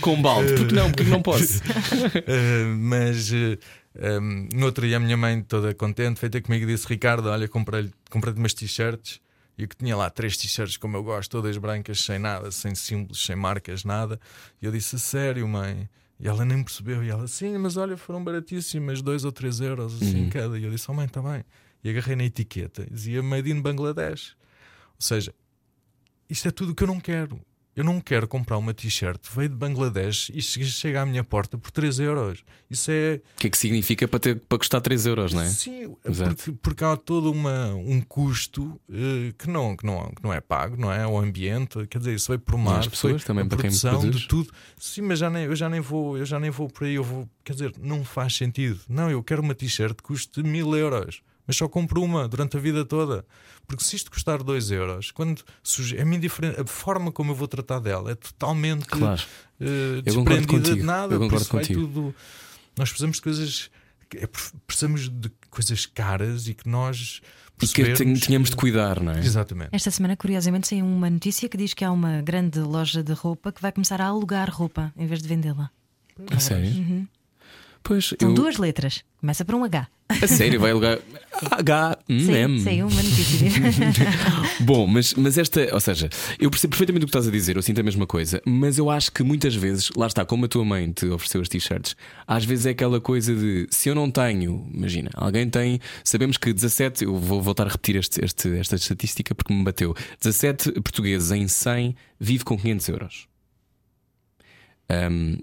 Com balde, porque não? Porque não posso? Uh, mas uh, um, no outro dia a minha mãe, toda contente, feita comigo, disse: Ricardo, olha, comprei-te comprei umas t-shirts e que tinha lá três t-shirts como eu gosto, todas brancas, sem nada, sem símbolos, sem marcas, nada. E eu disse: Sério, mãe? E ela nem percebeu. E ela, sim, mas olha, foram baratíssimas, dois ou três euros, assim, uhum. cada. E eu disse: Oh, mãe, está bem. E agarrei na etiqueta, dizia Made in Bangladesh. Ou seja, isto é tudo o que eu não quero. Eu não quero comprar uma t-shirt, veio de Bangladesh e chega à minha porta por 3 euros. Isso é. O que é que significa para, ter, para custar 3 euros, não é? Sim, porque, porque, há todo uma, um custo uh, que, não, que, não, que não é pago, não é? O ambiente, quer dizer, isso veio por mar, as pessoas também, para produção quem de tudo. Sim, mas já nem, eu já nem vou, eu já nem vou por aí, eu vou, quer dizer, não faz sentido. Não, eu quero uma t-shirt que custe mil euros mas só compro uma durante a vida toda. Porque se isto custar 2 euros, quando surge, é indiferente, a forma como eu vou tratar dela é totalmente claro. uh, desprendida de nada. Eu concordo contigo. Tudo, nós precisamos de coisas. É, precisamos de coisas caras e que nós. E que tínhamos de cuidar, não é? Exatamente. Esta semana, curiosamente, saiu uma notícia que diz que há uma grande loja de roupa que vai começar a alugar roupa em vez de vendê-la. A sério? Uhum. Pois, São eu... duas letras. Começa por um H. A sério, vai alugar H, M. Sim, uma notícia. Bom, mas, mas esta, ou seja, eu percebo perfeitamente o que estás a dizer, eu sinto a mesma coisa, mas eu acho que muitas vezes, lá está, como a tua mãe te ofereceu as t-shirts, às vezes é aquela coisa de se eu não tenho, imagina, alguém tem, sabemos que 17, eu vou voltar a repetir este, este, esta estatística porque me bateu: 17 portugueses em 100 vive com 500 euros. Um,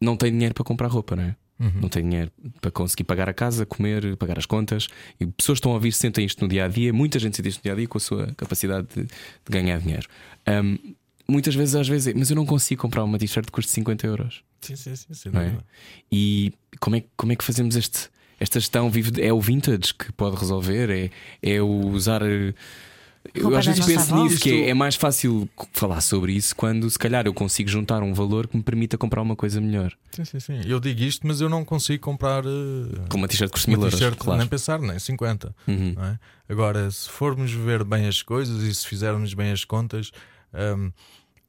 não tem dinheiro para comprar roupa, não é? Uhum. Não tem dinheiro para conseguir pagar a casa, comer, pagar as contas. E pessoas estão a ouvir sentem isto no dia a dia. Muita gente sente isto no dia a dia com a sua capacidade de, de ganhar dinheiro. Um, muitas vezes, às vezes, mas eu não consigo comprar uma t-shirt que custe 50 euros. Sim, sim, sim. sim é? E como é, como é que fazemos este, esta gestão? É o vintage que pode resolver? É, é o usar eu às vezes penso nisso, que é, é, mais fácil falar sobre isso quando se calhar eu consigo juntar um valor que me permita comprar uma coisa melhor. Sim, sim, sim. Eu digo isto, mas eu não consigo comprar uh, com uma t-shirt custa mil euros. Claro. Nem pensar, nem 50. Uhum. É? Agora, se formos ver bem as coisas e se fizermos bem as contas, um,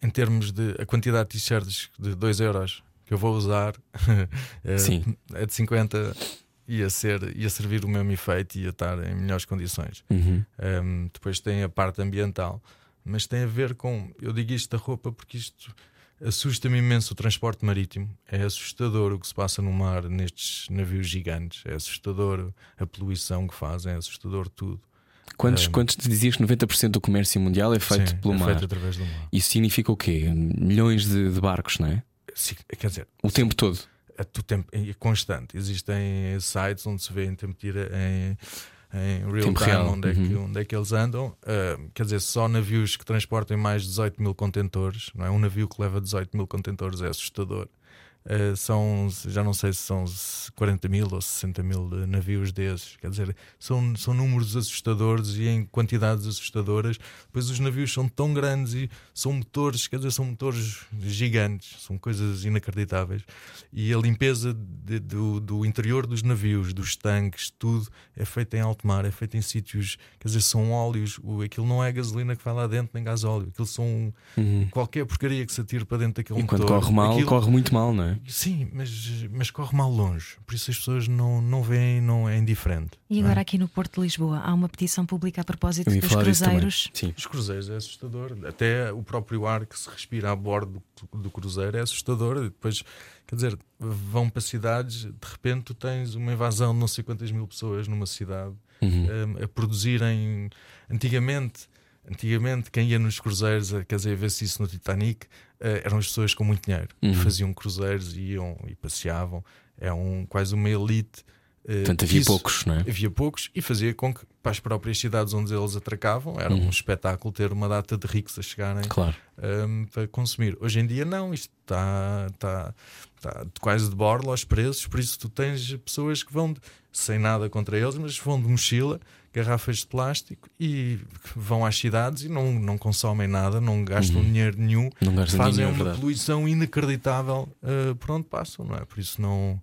em termos de a quantidade de t-shirts de 2 euros que eu vou usar, é, é de 50 ia ser ia servir o mesmo efeito e ia estar em melhores condições. Uhum. Um, depois tem a parte ambiental, mas tem a ver com eu digo isto da roupa porque isto assusta-me imenso o transporte marítimo. É assustador o que se passa no mar nestes navios gigantes. É assustador a poluição que fazem, é assustador tudo. Quantos, um, quantos dizias que 90% do comércio mundial é feito sim, pelo é mar? Feito através do mar. Isso significa o quê? Milhões de, de barcos, não é? Sim, quer dizer, o tempo todo a tu tempo, é constante. Existem sites onde se vê em tempo de em, em real tempo time real. Onde, é que, uhum. onde é que eles andam. Uh, quer dizer, só navios que transportem mais de 18 mil contentores, não é? Um navio que leva 18 mil contentores é assustador. Uh, são, já não sei se são 40 mil ou 60 mil navios desses. Quer dizer, são, são números assustadores e em quantidades assustadoras. Depois os navios são tão grandes e são motores, quer dizer, são motores gigantes, são coisas inacreditáveis. E a limpeza de, do, do interior dos navios, dos tanques, tudo é feita em alto mar, é feita em sítios, quer dizer, são óleos. O, aquilo não é gasolina que vai lá dentro, nem gás óleo. Aquilo são uhum. qualquer porcaria que se atire para dentro daquele e motor. quando corre mal, aquilo... corre muito mal, não é? Sim, mas, mas corre mal longe. Por isso as pessoas não, não veem, não é indiferente. E agora é? aqui no Porto de Lisboa há uma petição pública a propósito dos cruzeiros. Sim. Os cruzeiros é assustador. Até o próprio ar que se respira a bordo do, do cruzeiro é assustador. E depois, quer dizer, vão para cidades, de repente tu tens uma invasão de não sei quantas mil pessoas numa cidade uhum. um, a produzirem. Antigamente Antigamente, quem ia nos cruzeiros, quer dizer, ver-se isso no Titanic, uh, eram as pessoas com muito dinheiro. Uhum. Faziam cruzeiros, iam e passeavam. É um, quase uma elite. Uh, Portanto, havia isso, poucos, não é? Havia poucos e fazia com que, para as próprias cidades onde eles atracavam, era uhum. um espetáculo ter uma data de ricos a chegarem claro. um, ehm, para consumir. Hoje em dia, não, isto está, está, está quase de borla aos preços, por isso tu tens pessoas que vão de, sem nada contra eles, mas vão de mochila garrafas de plástico e vão às cidades e não, não consomem nada, não gastam dinheiro nenhum, Uhum. Gastam fazem dinheiro, é uma verdade. poluição inacreditável uh, por onde passam, não é? Por isso não.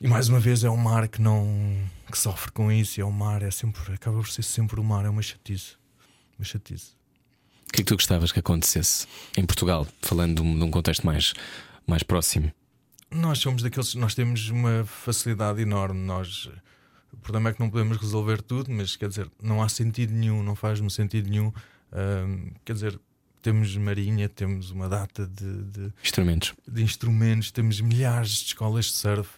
E mais uma vez é um mar que não que sofre com isso, e é um mar, é sempre, acaba por ser sempre o mar, é uma chatice. Uma chatice. O que é que tu gostavas que acontecesse em Portugal, falando de um, de um contexto mais, mais próximo? Nós somos daqueles, nós temos uma facilidade enorme. Nós, o problema é que não podemos resolver tudo, mas quer dizer, não há sentido nenhum, não faz-me sentido nenhum. Quer dizer, temos marinha, temos uma data de, de, Instrumentos. de instrumentos, temos milhares de escolas de surf.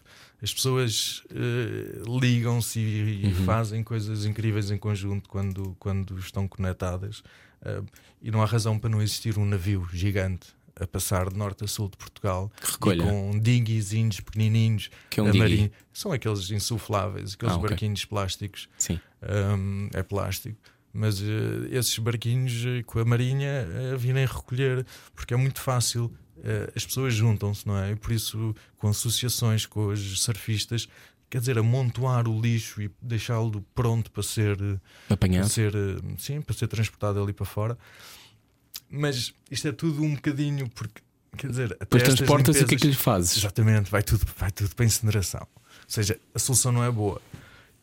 As pessoas eh, ligam-se e, e fazem coisas incríveis em conjunto quando, quando estão conectadas. Ah, e não há razão para não existir um navio gigante a passar de norte a sul de Portugal com dinghizinhos pequenininhos. Que é um marinha- São aqueles insufláveis, aqueles Ah, ok. barquinhos plásticos. Sim. Hum, é plástico. Mas eh, esses barquinhos eh, com a marinha eh, virem recolher, porque é muito fácil. as pessoas juntam-se, não é? E por isso, com associações, com os surfistas, quer dizer, amontoar o lixo e deixá-lo pronto para ser, eh, para Apanhado. ser, sim, para ser transportado ali para fora. Mas isto é tudo um bocadinho, porque quer dizer, Depois transportas e o que é que lhe fazes? Exatamente, vai tudo, vai tudo para incineração. Ou seja, a solução não é boa.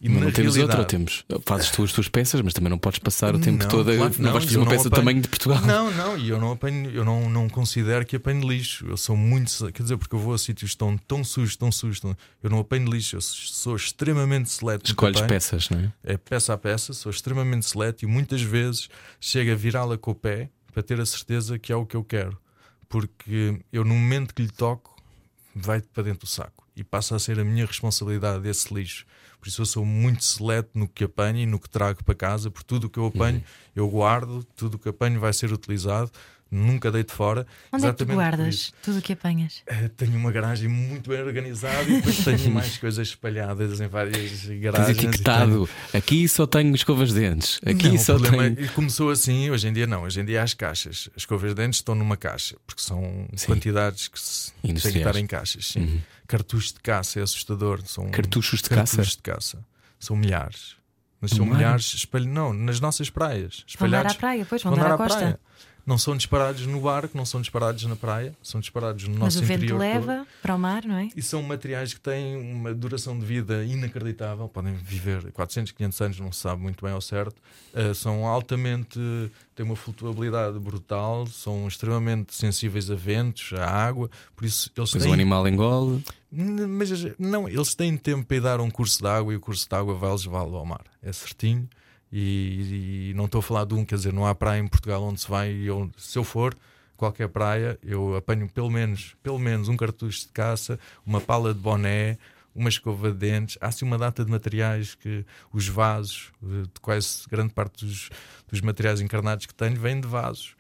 E Mas não temos outra, temos. Fazes tu as tuas peças, mas também não podes passar o tempo Não, todo. claro não não, vais fazer uma peça do apanho- tamanho de Portugal. Não, não, e eu não apanho, eu não, não considero que apanho lixo. Eu sou muito, quer dizer, porque eu vou a sítios tão, tão sujos, tão sujos, tão- eu não apanho lixo, eu sou extremamente seleto. Escolhes peças, não é? É peça a peça, sou extremamente seleto e muitas vezes chego a virá-la com o pé para ter a certeza que é o que eu quero. Porque eu, no momento que lhe toco, vai para dentro do saco e passa a ser a minha responsabilidade esse lixo. Por isso eu sou muito seleto no que apanho e no que trago para casa, por tudo o que eu apanho, Uhum. eu guardo, tudo o que apanho vai ser utilizado, nunca deito fora. Onde é que tu guardas tudo o que apanhas? Eh, Tenho uma garagem muito bem organizada e depois tenho mais coisas espalhadas em várias Tens garagens. e tenho- etiquetado. Aqui só tenho escovas de dentes. Aqui não, só tenho. é- começou assim, hoje em dia não. Hoje em dia há as caixas. As escovas de dentes estão numa caixa, porque são Sim. quantidades que se têm que estar em caixas. Sim. Cartuchos de caça é assustador. São Cartuchos de cartuchos caça? de caça. São milhares. Mas são milhares espalh... não, nas nossas praias. Vão dar à Espalhados. praia, pois, vão vão dar dar à à costa. praia. Não são disparados no barco, não são disparados na praia, são disparados no Mas nosso o vento interior. todo. leva para o mar, não é? E são materiais que têm uma duração de vida inacreditável, podem viver 400, 500 anos, não se sabe muito bem ao certo. Uh, são altamente. têm uma flutuabilidade brutal, são extremamente sensíveis a ventos, a água, por isso eles Depois têm. o animal engole. Mas não, eles têm tempo para ir dar um curso de água e o curso de água vai levá-lo ao mar, é certinho. E, e não estou a falar de um, quer dizer, não há praia em Portugal onde se vai, e eu, se eu for, qualquer praia, eu apanho pelo menos, pelo menos um cartucho de caça, uma pala de boné, uma escova de dentes. Há assim uma data de materiais que os vasos, eh, de quase grande parte dos, dos materiais encarnados que tenho, vêm de vasos.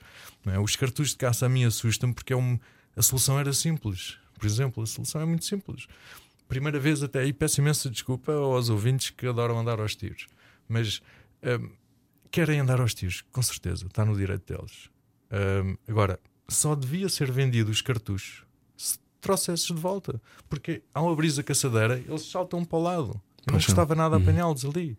é? Os cartuchos de caça a mim assustam porque é um, a solução era simples. Por exemplo, a solução é muito simples. Primeira vez até aí peço imensa desculpa aos ouvintes que adoram andar aos tiros. Mas hum, querem andar aos tiros, com certeza, está no direito deles. Hum, agora, só devia ser vendido os cartuchos se trouxesses de volta. Porque ao abrir a caçadeira, eles saltam para o lado. Eu não são. gostava nada de apanhá-los ali.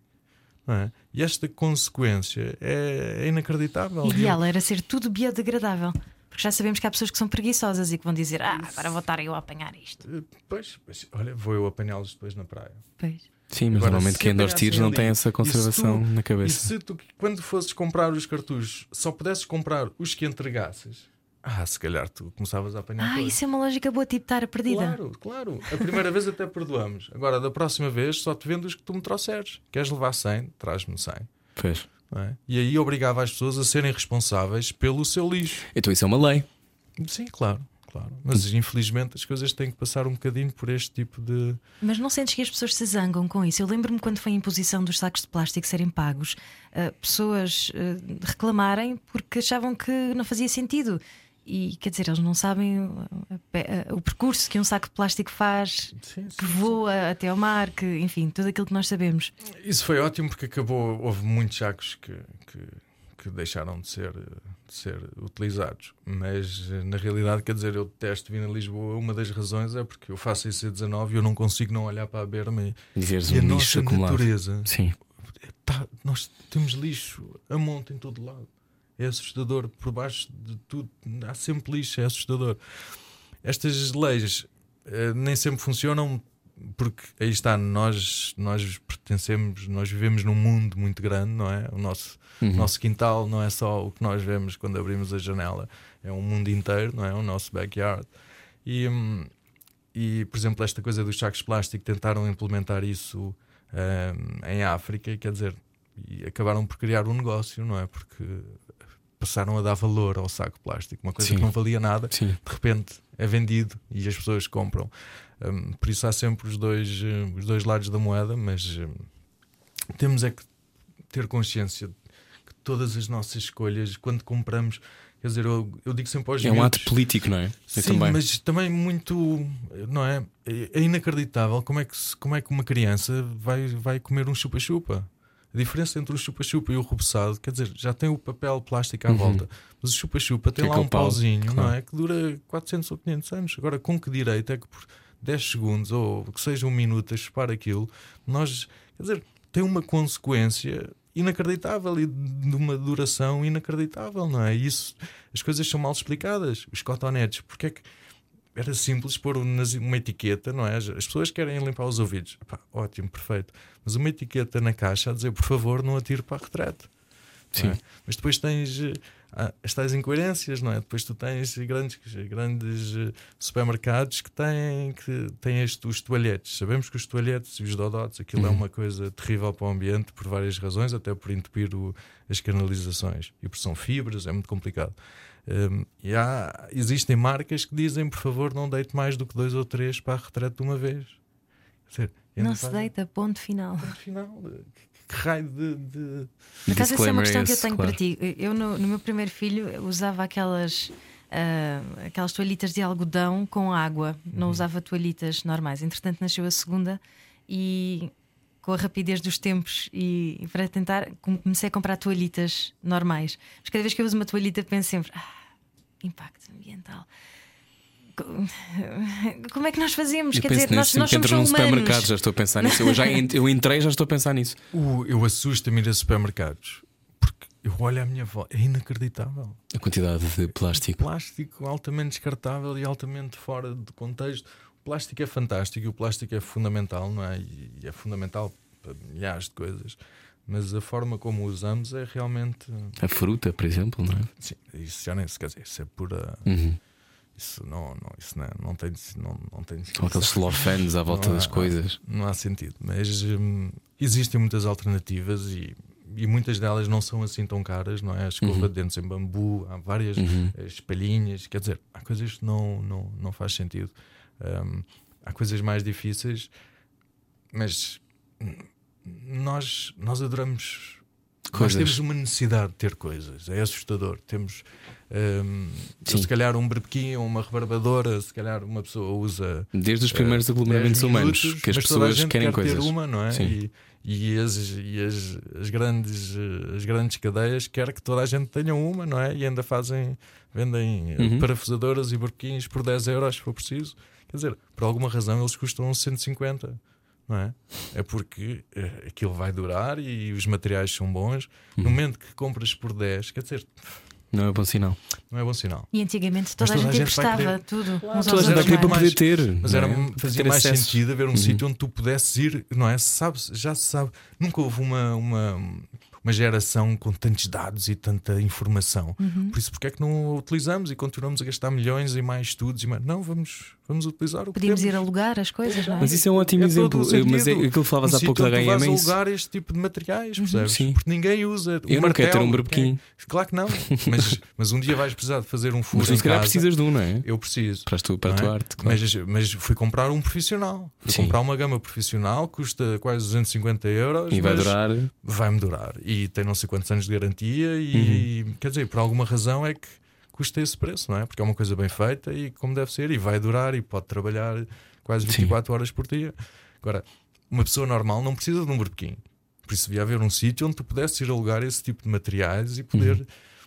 é? E esta consequência é, é inacreditável. Ideal era ser tudo biodegradável. Porque já sabemos que há pessoas que são preguiçosas e que vão dizer: Ah, agora vou estar eu a apanhar isto. Eh, Pois, pois, olha, vou eu apanhá-los depois na praia. Pois. Sim, mas Agora, normalmente quem anda aos tiros apanhassem não ali, tem essa e se conservação tu- na E cabeça. se tu, quando fosses comprar os cartuchos, só pudesses comprar os que entregasses, ah, se calhar tu começava a apanhar Ah, isso é uma lógica boa, tipo estar perdida. Claro, claro. A primeira vez até perdoamos. Agora, da próxima vez, só te vendo os que tu me trouxeres. Queres levar 100? Traz-me 100. Pois. não é? E aí obrigava as pessoas a serem responsáveis pelo seu lixo. Então isso é uma lei. Sim, claro, claro. Mas infelizmente as coisas têm que passar um bocadinho por este tipo de. Mas não sentes que as pessoas se zangam com isso? Eu lembro-me quando foi a imposição dos sacos de plástico serem pagos, ah, pessoas ah, reclamarem porque achavam que não fazia sentido. E quer dizer, eles não sabem ah, o percurso que um saco de plástico faz, Sim, que voa até ao mar, que enfim, tudo aquilo que nós sabemos. Isso foi ótimo porque acabou. Houve muitos sacos que, que, que deixaram de ser, de ser utilizados. Mas na realidade, quer dizer, eu detesto vir a Lisboa. Uma das razões é porque eu faço IC19 e eu não consigo não olhar para a berma e, e a um nossa lixo acumulado. natureza. Sim. pá, nós temos lixo a monte em todo lado. É assustador, por baixo de tudo, há sempre lixo, é assustador. Estas leis eh, nem sempre funcionam porque aí está, nós, nós pertencemos, nós vivemos num mundo muito grande, não é? O nosso, Uhum. nosso quintal não é só o que nós vemos quando abrimos a janela, é um mundo inteiro, não é? O nosso backyard. E, hum, e por exemplo, esta coisa dos sacos de plástico tentaram implementar isso hum, em África, quer dizer, e acabaram por criar um negócio, não é? Porque passaram a dar valor ao saco plástico, uma coisa Sim. que não valia nada, Sim. de repente é vendido e as pessoas compram. Hum, por isso há sempre os dois, eh, os dois lados da moeda, mas hum, temos é que ter consciência que todas as nossas escolhas, quando compramos, quer dizer, eu, eu digo sempre aos É um miúdos, ato político, não é? Eu Sim, também. mas também muito, não é? É inacreditável como é que, como é que uma criança vai, vai comer um chupa-chupa. A diferença entre o chupa-chupa e o rubeçado, quer dizer, já tem o papel plástico à Uhum. volta, mas o chupa-chupa tem Que é lá um aquele pau, pauzinho, não claro. é? Que dura 400 ou 500 anos. Agora, com que direito é que por 10 segundos ou que seja um minuto a chupar aquilo, nós, quer dizer, tem uma consequência inacreditável e de uma duração inacreditável, não é? Isso, as coisas são mal explicadas. Os cotonetes, porque é que era simples pôr um uma etiqueta, não é? As as pessoas querem limpar os ouvidos. Epá, ótimo, perfeito. Mas uma etiqueta na caixa a dizer, por favor, não atire para a retrete. não é? Sim. Mas depois tens eh, as tais incoerências, não é? Depois tu tens grandes, grandes eh, supermercados que têm, que têm este, os toalhetes. Sabemos que os toalhetes e os dodotes, aquilo é Uhum. uma coisa terrível para o ambiente por várias razões, até por entupir o- as canalizações. E por são fibras, é muito complicado. Um, e há, existem marcas que dizem, por favor, não deite mais do que dois ou três para a retrete de uma vez. Quer dizer, ainda Não se faz- deita, ponto final. Ponto final. Que, raio de. de- Por acaso, essa é uma questão que eu tenho claro. para ti. Eu, no, no meu primeiro filho, usava aquelas. ah, aquelas toalhitas de algodão com água, não Uhum. usava toalhitas normais. Entretanto, nasceu a segunda e com a rapidez dos tempos e, e para tentar, com- comecei a comprar toalhitas normais. Mas cada vez que eu uso uma toalhita, penso sempre: ah, impacto ambiental. Co- Como é que nós fazemos? Eu Quer dizer, nós, nisso, nós somos num humanos. supermercado já estou a pensar nisso. Eu, já eu entrei já estou a pensar nisso. O- eu assusto-me ir a supermercados porque eu olho à minha volta, é inacreditável. A quantidade de plástico. Plástico altamente descartável e altamente fora de contexto. O plástico é fantástico e o plástico é fundamental, não é? E e é fundamental para milhares de coisas. Mas a forma como o usamos é realmente. A fruta, por exemplo, não é? Sim, isso já nem se quer dizer, isso é pura. Uhum. Isso não, não, isso não, não tem. Não, não tem Ou aqueles celofanes à volta há- das coisas. Não há sentido. Mas hum, existem muitas alternativas e, e muitas delas não são assim tão caras, não é? A escova de dentes em bambu, há várias Uhum. eh, espalhinhas, quer dizer, há coisas que não, não, não faz sentido. Hum, há coisas mais difíceis, mas hum, nós, nós adoramos. Nós Coisas. temos uma necessidade de ter coisas, é assustador. Temos, Sim. se calhar, um berbequim ou uma rebarbadora, se calhar uma pessoa usa Desde os primeiros eh, aglomeramentos 10 humanos, que as pessoas querem quer coisas. ter uma, não é? Sim. E, e, as, e as, as, grandes, eh, as grandes cadeias querem que toda a gente tenha uma, não é? E ainda fazem, vendem eh, Uhum. parafusadoras e barquinhos por 10 euros se for preciso. Quer dizer, por alguma razão eles custam 150. Não é? é porque eh, aquilo vai durar e os materiais são bons. Uhum. No momento que compras por 10, quer dizer, Não é bom sinal. não é bom sinal. E antigamente toda, toda gente a gente emprestava tudo. Claro, toda a gente mais- poder ter. Mas era, é? fazia Ter mais acesso. sentido haver um Uhum. sítio onde tu pudesses ir, não é? Sabe, já se sabe. Nunca houve uma, uma, uma geração com tantos dados e tanta informação. Uhum. Por isso, porque é que não a utilizamos e continuamos a gastar milhões e mais estudos? E mais... Não, vamos, vamos utilizar o que Podíamos ir temos. alugar as coisas, não é? Mas isso é um ótimo É exemplo. o Mas é aquilo que falavas Um há pouco da HM. é isso. alugar este tipo de materiais, percebes? sim. Porque ninguém usa. O Eu não quero ter um berbequim. quem- Claro que não. Mas, mas um dia vais precisar de fazer um furo Mas se calhar precisas de um, não é? Eu preciso. Para, tu, para a não tua é? arte. claro. Mas, mas fui comprar um profissional. Fui Sim. comprar uma gama profissional, custa quase 250 euros. E vai mas durar. Vai-me durar. E tem não sei quantos anos de garantia. E Uhum. quer dizer, por alguma razão é que custa esse preço, não é? Porque é uma coisa bem feita e como deve ser. E vai durar e pode trabalhar quase 24 horas por dia. Agora, uma pessoa normal não precisa de um berbequim. Por isso devia haver um sítio onde tu pudesses ir alugar esse tipo de materiais e poder.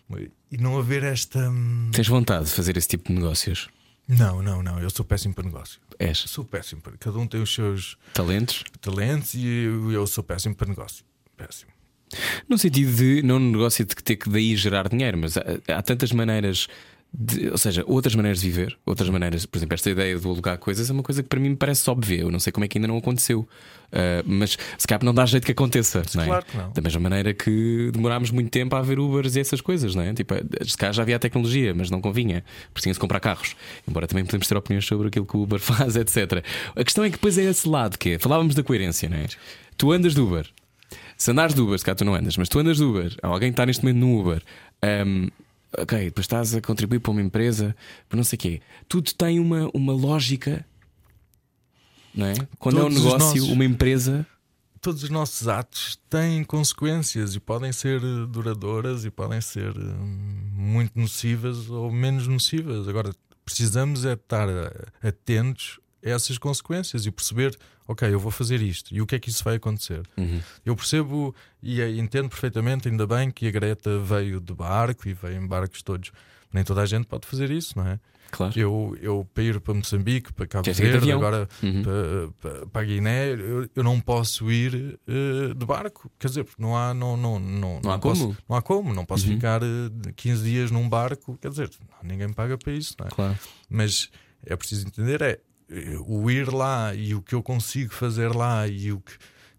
Uhum. E não haver esta. hum, Tens vontade de fazer esse tipo de negócios? Não, não, não. Eu sou péssimo para negócio. És. Sou péssimo para. Cada um tem os seus Talentos? talentos e eu, eu sou péssimo para negócio. Péssimo. No sentido de não no negócio de ter que daí gerar dinheiro, mas há, há tantas maneiras. de- ou seja, outras maneiras de viver, outras maneiras, por exemplo, esta ideia de alugar coisas é uma coisa que para mim me parece óbvia. Eu não sei como é que ainda não aconteceu, Ah, mas se calhar não dá jeito que aconteça. não é? claro que não. Da mesma maneira que demorámos muito tempo a ver Ubers e essas coisas, não é? Tipo, se calhar já havia a tecnologia, mas não convinha, tinha-se comprar carros. Embora também podemos ter opiniões sobre aquilo que o Uber faz, etc. A questão é que depois é esse lado que é, falávamos da coerência, não é? Tu andas de Uber. Se andares de Uber, se cá tu não andas, mas tu andas de Uber, alguém está neste momento no Uber, hum, ok, depois estás a contribuir para uma empresa, para não sei o quê. Tudo tem uma, uma lógica, não é? Quando é um Todos negócio, nossos- uma empresa, Todos os nossos atos têm consequências e podem ser eh, duradouras e podem ser eh, muito nocivas ou menos nocivas. Agora, precisamos é estar eh, atentos essas consequências e perceber, ok, eu vou fazer isto e o que é que isso vai acontecer. Eu percebo e eh, entendo perfeitamente, ainda bem que a Greta veio de barco e veio em barcos todos. Nem toda a gente pode fazer isso, não é? claro. Eu, eu para ir para Moçambique, para Cabo ir de Verde, agora Uhum. para, para, para a Guiné, eu, eu não posso ir eh, de barco. Quer dizer, não há, não, não, não, Não há posso- como. não há como. Não posso Uhum. ficar eh, 15 dias num barco. Quer dizer, ninguém paga para isso, não é? Claro. Mas é preciso entender: é o ir lá e o que eu consigo fazer lá e o que.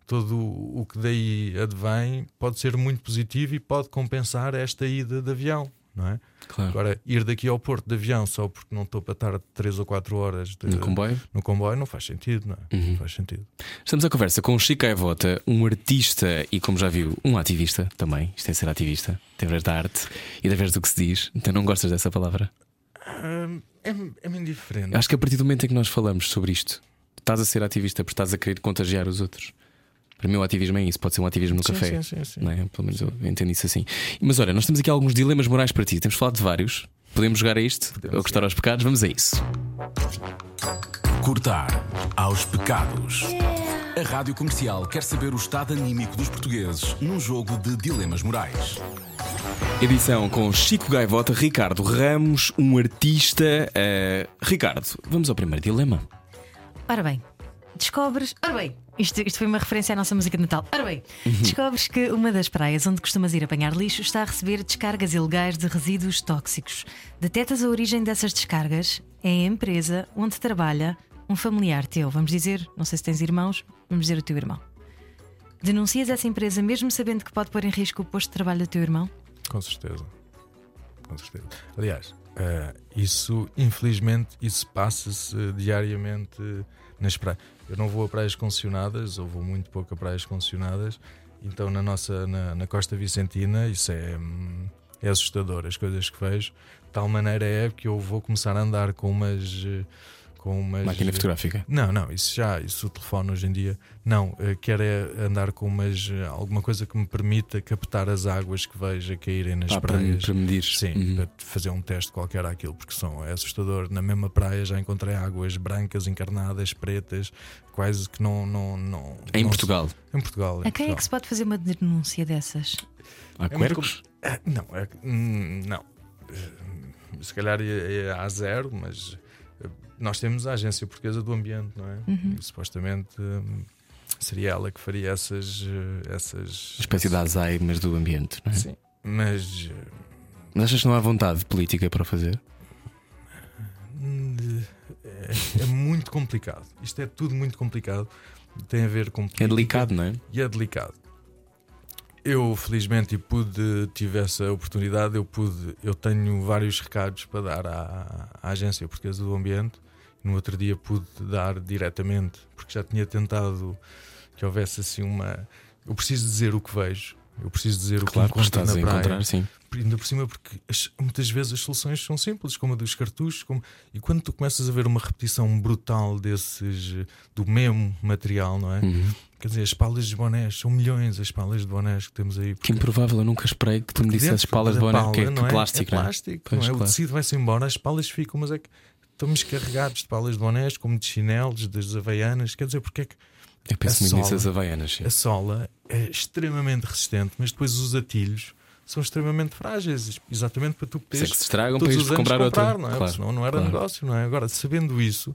Todo o que daí advém pode ser muito positivo e pode compensar esta ida de avião, não é? claro. Agora, ir daqui ao Porto de avião só porque não estou para estar 3 ou 4 horas de- No comboio. no comboio não faz sentido, não é? Uhum. Não faz sentido. Estamos à conversa com Chico Gaivota, um artista e, como já viu, um ativista também. Isto é ser ativista. Tem ver da arte e tem ver do que se diz. Então não gostas dessa palavra? Hum, é, é-me indiferente. Acho que a partir do momento em que nós falamos sobre isto, estás a ser ativista porque estás a querer contagiar os outros. Para mim, o ativismo é isso. Pode ser um ativismo no sim, café. sim, sim, sim. Não é? Pelo menos eu entendo isso assim. Mas olha, nós temos aqui alguns dilemas morais para ti. Temos falado de vários. Podemos jogar a isto? Podemos Ou gostar aos pecados? Vamos a isso. Cortar aos pecados. A Rádio Comercial quer saber o estado anímico dos portugueses num jogo de dilemas morais. Edição com Chico Gaivota, Ricardo Ramos, um artista. eh, Ricardo, vamos ao primeiro dilema. Ora bem, descobres. Ora bem, isto, isto foi uma referência à nossa música de Natal. Ora bem, descobres que uma das praias onde costumas ir apanhar lixo está a receber descargas ilegais de resíduos tóxicos. Detetas a origem dessas descargas é a empresa onde trabalha um familiar teu. Vamos dizer, não sei se tens irmãos, vamos dizer o teu irmão. Denuncias essa empresa mesmo sabendo que pode pôr em risco o posto de trabalho do teu irmão? Com certeza. Com certeza. Aliás, eh, isso, infelizmente, isso passa-se diariamente nas praias. Eu não vou a praias concessionadas, ou vou muito pouco a praias concessionadas, então na nossa na, na Costa Vicentina isso é, é assustador, as coisas que vejo. De tal maneira é que eu vou começar a andar com umas. eh, Com umas Máquina fotográfica. Não, não, isso já, isso o telefone hoje em dia. Não, eh, quero é andar com umas, eh, alguma coisa que me permita captar as águas que veja caírem nas Ah, praias. para medir. Sim, Uhum. para fazer um teste qualquer àquilo, porque são, é assustador. Na mesma praia já encontrei águas brancas, encarnadas, pretas, quase que não. não, não Em não- Portugal. Em Portugal. em A quem é Portugal. que se pode fazer uma denúncia dessas? Há É muito quercos? Ah, Não, é, hum, não. Eh, Se calhar é, é a zero, mas nós temos a Agência Portuguesa do Ambiente, não é? Uhum. E, supostamente hum, seria ela que faria essas. eh, essas Uma espécie de mas do ambiente, não é? Sim, mas. eh, Mas achas que não há vontade política para o fazer? hum, É, é muito complicado. Isto é tudo muito complicado. Tem a ver com. É delicado, não é? e é delicado. Eu felizmente e pude, tive essa oportunidade, eu pude, eu tenho vários recados para dar à, à Agência Portuguesa do Ambiente. No outro dia pude dar diretamente, porque já tinha tentado que houvesse assim uma. Eu preciso dizer o que vejo, eu preciso dizer o Claro, que que encontro na a praia encontrar, sim. ainda por cima porque as- muitas vezes as soluções são simples, como a dos cartuchos, como- e quando tu começas a ver uma repetição brutal desses do mesmo material, não é? Uhum. Quer dizer, as palas de bonés, são milhões as palas de bonés que temos aí. Que improvável, eu nunca esperei que tu me Porque dentro palas de da boné, pala, que é, que não é? plástico, é não é? plástico, não é? claro. O tecido vai-se embora, as palas ficam, mas é que estamos carregados de palas de bonés, como de chinelos, das havaianas. Quer dizer, porque é que Eu penso A muito nisso, sola. as havaianas. sim. a sola é extremamente resistente, mas depois os atilhos são extremamente frágeis, exatamente para tu Se é poderes que se estragam, para comprar comprar, outra. não é? Claro, Senão não era claro. negócio, não é? Agora, sabendo isso,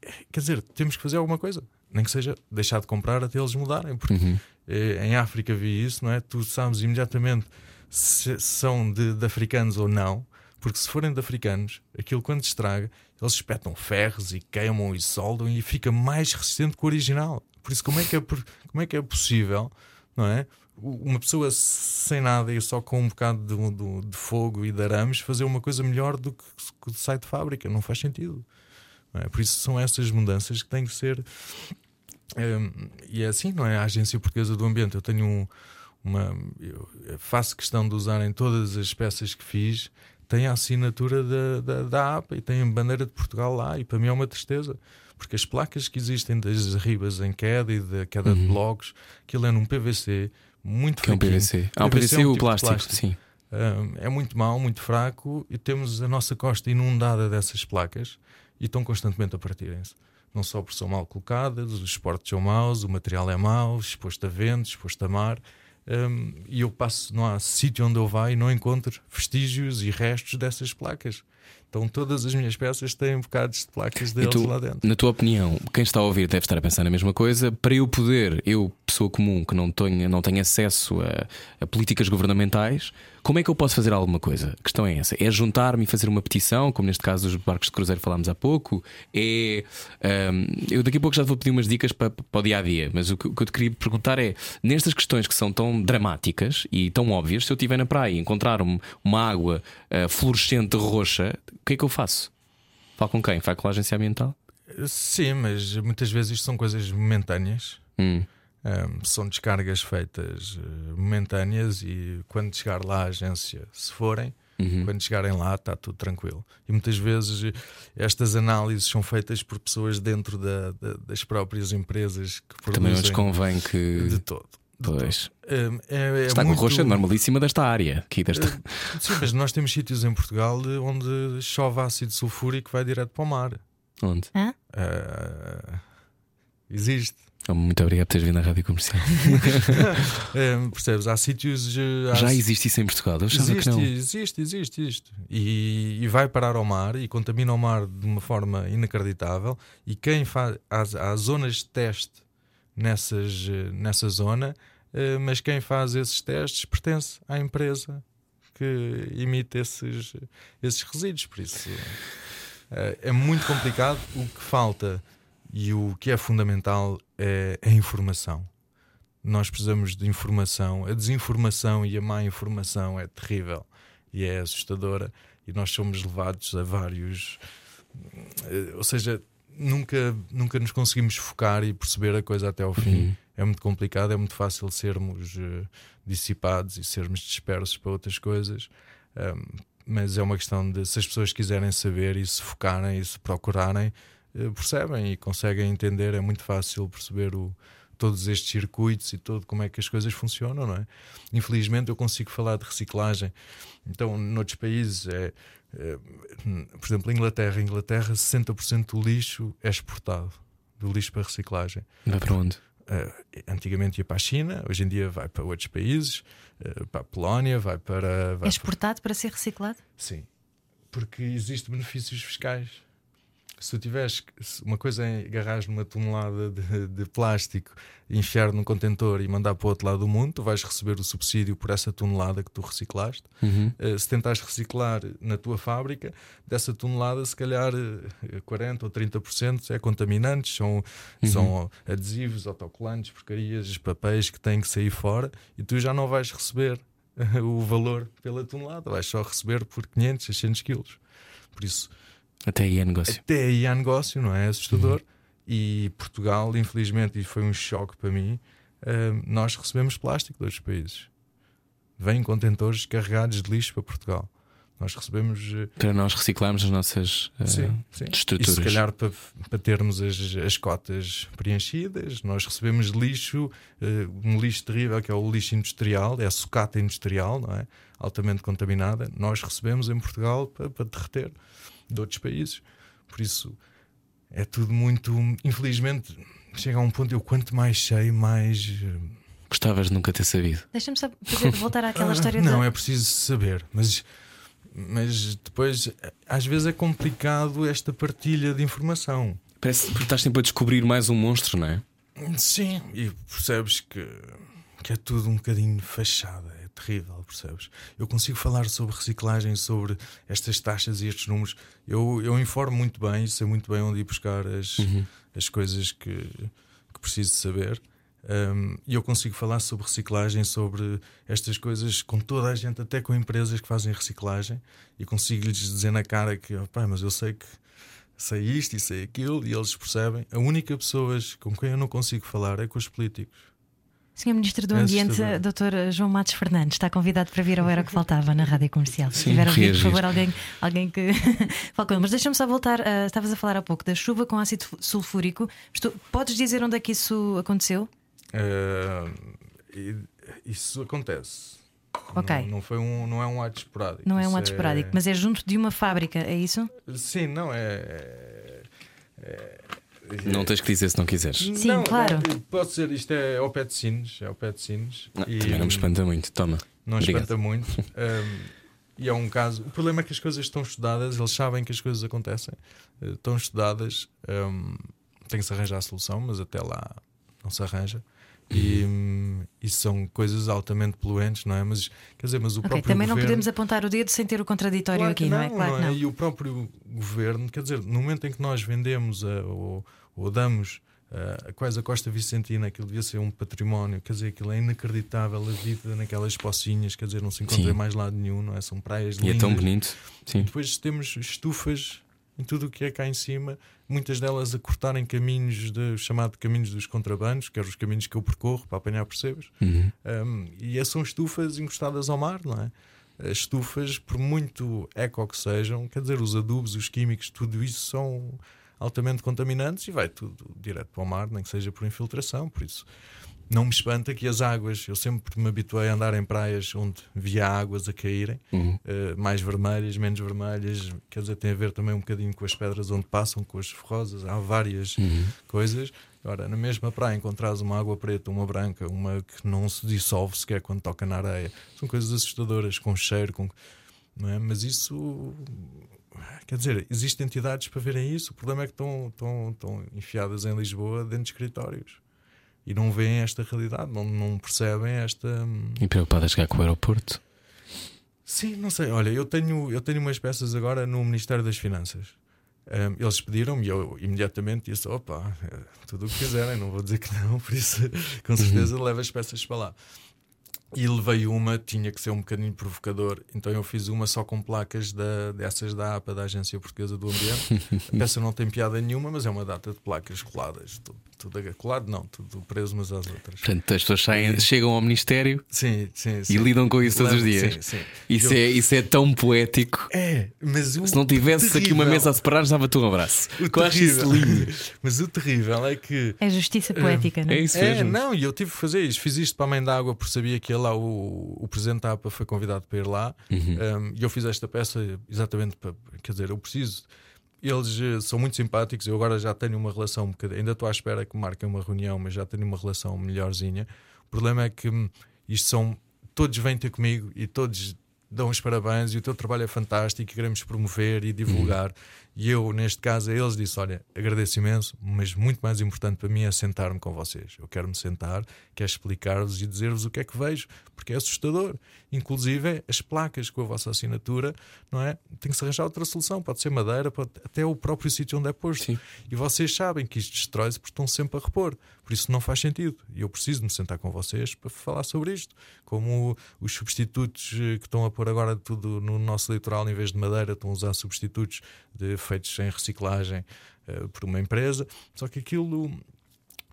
é, quer dizer, temos que fazer alguma coisa. nem que seja deixar de comprar até eles mudarem, porque Uhum. eh, em África vi isso, não é? Tu sabes imediatamente se são de, de africanos ou não, porque se forem de africanos, aquilo quando estraga, eles espetam ferros e queimam e soldam e fica mais resistente que o original. Por isso, como é que é, como é, que é possível, não é? Uma pessoa sem nada e só com um bocado de, de- de fogo e de arames fazer uma coisa melhor do que, que sai de fábrica, não faz sentido. não é? Por isso, são essas mudanças que têm que ser Hum, e é assim, não é? A Agência Portuguesa do Ambiente, eu tenho um- uma. Eu faço questão de usar em todas as peças que fiz, tem a assinatura da, da, da APA e tem a bandeira de Portugal lá, e para mim é uma tristeza, porque as placas que existem das ribas em queda e da queda de blocos, aquilo é num PVC muito Uhum. Que é um. PVC. Ah, o PVC PVC é um o tipo de plástico, sim. Hum, é muito mau, muito fraco e temos a nossa costa inundada dessas placas e estão constantemente a partirem-se. Não só por são mal colocadas, os esportes são maus, o material é mau, exposto a vento, exposto a mar. Hum, e eu passo, não há sítio onde eu vá e não encontro vestígios e restos dessas placas. Então todas as minhas peças têm bocados de placas deles tu, lá dentro. na tua opinião, quem está a ouvir deve estar a pensar na mesma coisa. Para eu poder, eu, pessoa comum que não tenho, não tenho acesso a, a políticas governamentais, como é que eu posso fazer alguma coisa? A questão é essa: é juntar-me e fazer uma petição, como neste caso dos barcos de cruzeiro falámos há pouco. É. hum, eu daqui a pouco já vou pedir umas dicas para, para o dia a dia, mas o que, o que eu te queria perguntar é: nestas questões que são tão dramáticas e tão óbvias, se eu estiver na praia e encontrar um- uma água ah, fluorescente roxa, o que é que eu faço? Falo com quem? Falo com a agência ambiental? Sim, mas muitas vezes isto são coisas momentâneas. Hum. Um, são descargas feitas uh, momentâneas e quando chegar lá a agência, se forem, Uhum. quando chegarem lá está tudo tranquilo. E muitas vezes uh, estas análises são feitas por pessoas dentro da- da- das próprias empresas que Também produzem lhes convém que. de todo. Pois. todo. Um, é, é Está muito... com roxa normalíssima desta área. Aqui desta... Uh, Sim, mas nós temos sítios em Portugal de- onde chove ácido sulfúrico vai direto para o mar. Onde? Uh, existe. Oh, muito obrigado por teres vindo à rádio comercial. Um, percebes? Há sítios. uh, há Já existe isso em Portugal? Eu achava que Existe, não. existe, existe isto. E, e vai parar ao mar e contamina o mar de uma forma inacreditável. E quem faz. Há, há zonas de teste nessas, nessa zona, eh, mas quem faz esses testes pertence à empresa que emite esses, esses resíduos. Por isso eh, é muito complicado. O que falta e o que é fundamental é a informação nós precisamos de informação. A desinformação e a má informação é terrível e é assustadora, e nós somos levados a vários. eh, Ou seja, nunca, nunca nos conseguimos focar e perceber a coisa até ao fim. É muito complicado, é muito fácil sermos eh, dissipados e sermos dispersos para outras coisas. Ahm, mas é uma questão de se as pessoas quiserem saber e se focarem e se procurarem, eh, percebem e conseguem entender. É muito fácil perceber o, todos estes circuitos e todo como é que as coisas funcionam, não é? Infelizmente eu consigo falar de reciclagem. Então, noutros países é, por exemplo, Inglaterra, Inglaterra 60% do lixo é exportado, do lixo para reciclagem. Vai para onde? Uh, antigamente ia para a China, hoje em dia vai para outros países, uh, para a Polónia, vai para. É Vai para... exportado para ser reciclado? Sim, porque existem benefícios fiscais. Se tu tiveres uma coisa é agarrar numa tonelada de, de plástico, enfiar num contentor e mandar para o outro lado do mundo, tu vais receber o subsídio por essa tonelada que tu reciclaste. Uhum. Uh, se tentares reciclar na tua fábrica, dessa tonelada, se calhar uh, 40% ou 30% é contaminantes, são, são adesivos, autocolantes, porcarias, papéis que têm que sair fora e tu já não vais receber o valor pela tonelada, vais só receber por 500, 600 quilos. Por isso, Até aí é negócio. até aí há negócio, não é? Assustador. E Portugal, infelizmente, e foi um choque para mim, uh, nós recebemos plástico de outros países. Vêm contentores carregados de lixo para Portugal. Nós recebemos. Para nós reciclarmos as nossas uh, sim, sim. estruturas. E se calhar para, para termos as, as cotas preenchidas, nós recebemos lixo, uh, um lixo terrível que é o lixo industrial, é a sucata industrial, não é? Altamente contaminada. Nós recebemos em Portugal para, para derreter de outros países. Por isso é tudo muito. Infelizmente, chega a um ponto eu quanto mais sei, mais. uh, Gostavas de nunca ter sabido. Deixa-me voltar àquela história Não, da- é preciso saber, mas, mas depois às vezes é complicado esta partilha de informação. Parece que estás sempre a descobrir mais um monstro, não é? Sim, e percebes que, que é tudo um bocadinho fachada, é terrível, percebes? Eu consigo falar sobre reciclagem, sobre estas taxas e estes números. Eu, eu informo muito bem, sei muito bem onde ir buscar as, as coisas que, que preciso saber. Um, e eu consigo falar sobre reciclagem, sobre estas coisas com toda a gente, até com empresas que fazem reciclagem, e consigo-lhes dizer na cara que, "Opá, mas eu sei que sei isto e sei aquilo, e eles percebem. A única pessoas com quem eu não consigo falar é com os políticos. Senhor Ministro do É Ambiente. Dr. João Matos Fernandes, está convidado para vir ao Era que Faltava na Rádio Comercial. Se Sim, tiver a ouvir, por favor, alguém, alguém que fale com ele. Mas deixa-me só voltar. ah, estavas a falar há pouco da chuva com ácido sulfúrico. Estou- podes dizer onde é que isso aconteceu? E- isso acontece. Ok. Não, não foi um, não é um ato esporádico. Não é um ato esporádico, mas é junto de uma fábrica, é isso? Sim, não é. é- Não tens que dizer se não quiseres. Sim, não, claro. não, pode ser, isto é ao pé de Sines. É ao pé de Sines. Não, E, também não me espanta muito. Toma. Não Obrigado. espanta muito. Um, e é um caso. O problema é que as coisas estão estudadas, eles sabem que as coisas acontecem, eh, estão estudadas, um, tem que se arranjar a solução, mas até lá não se arranja. E, e são coisas altamente poluentes, não é? Mas quer dizer, mas o Ok, próprio também não governo- podemos apontar o dedo sem ter o contraditório Claro aqui, que não, é? Claro que não. E o próprio governo, quer dizer, no momento em que nós vendemos a- ou, ou damos a, a quase a Costa Vicentina, aquilo devia ser um património, quer dizer, aquilo é inacreditável, a vida naquelas pocinhas, quer dizer, não se encontra Sim. mais lado nenhum, não é? São praias E é lindas. tão bonito. Sim. Depois temos estufas em tudo o que é cá em cima, muitas delas a cortarem caminhos, de, chamado caminhos dos contrabandos, que eram os caminhos que eu percorro para apanhar percebes. Uhum. Um, e são estufas encostadas ao mar, não é? As estufas, por muito eco que sejam, quer dizer, os adubos, os químicos, tudo isso são altamente contaminantes e vai tudo direto para o mar, nem que seja por infiltração. Por isso, não me espanta que as águas, eu sempre me habituei a andar em praias onde via águas a caírem, Uhum. eh, mais vermelhas, menos vermelhas, quer dizer, tem a ver também um bocadinho com as pedras onde passam, com as ferrosas, há várias Uhum. coisas. Agora, na mesma praia encontrares uma água preta, uma branca, uma que não se dissolve sequer quando toca na areia, são coisas assustadoras, com cheiro, com. É? Mas isso. Quer dizer, existem entidades para verem isso. O problema é que estão, estão, estão enfiadas em Lisboa dentro de escritórios e não veem esta realidade, não, não percebem esta. hum, E preocupado a chegar com o aeroporto. Sim, não sei. Olha, eu tenho, eu tenho umas peças agora no Ministério das Finanças. Um, eles pediram-me e eu imediatamente disse: opa, eh, tudo o que quiserem, não vou dizer que não, por isso com certeza levo as peças para lá. E levei uma, tinha que ser um bocadinho provocador, então eu fiz uma só com placas da, dessas da APA, da Agência Portuguesa do Ambiente. A peça não tem piada nenhuma, mas é uma data de placas coladas, tudo colado, não, tudo preso umas às outras. Portanto, as pessoas saem, chegam ao Ministério Sim, sim, sim. e lidam com isso todos os dias. Sim, sim. Isso, Eu- é, isso é tão poético. É, mas o Se não tivesse aqui uma terrível- mesa a separar, dava-te um abraço. o terrível- lindo. Mas o terrível é que. É justiça poética, não É é? isso É, mesmo. não, e eu tive que fazer isto. Fiz isto para a mãe d'água porque sabia que lá o, o presidente da APA foi convidado para ir lá. Um, e eu fiz esta peça exatamente para. Quer dizer, eu preciso. Eles eh, são muito simpáticos. Eu agora já tenho uma relação um bocadinho. Ainda estou à espera que marquem uma reunião, mas já tenho uma relação melhorzinha. O problema é que hum, isto são. Todos vêm ter comigo e todos dão os parabéns e o teu trabalho é fantástico e queremos promover e divulgar. E eu, neste caso, a eles disse: Olha, agradeço imenso, mas muito mais importante para mim é sentar-me com vocês. Eu quero me sentar, quero explicar-vos e dizer-vos o que é que vejo, porque é assustador. Inclusive, as placas com a vossa assinatura, não é? Tem que se arranjar outra solução. Pode ser madeira, pode até o próprio sítio onde é posto. Sim. E vocês sabem que isto destrói-se porque estão sempre a repor. Por isso não faz sentido. E eu preciso me sentar com vocês para falar sobre isto. Como os substitutos eh, que estão a pôr agora tudo no nosso litoral, em vez de madeira, estão a usar substitutos de, feitos em reciclagem eh, por uma empresa. Só que aquilo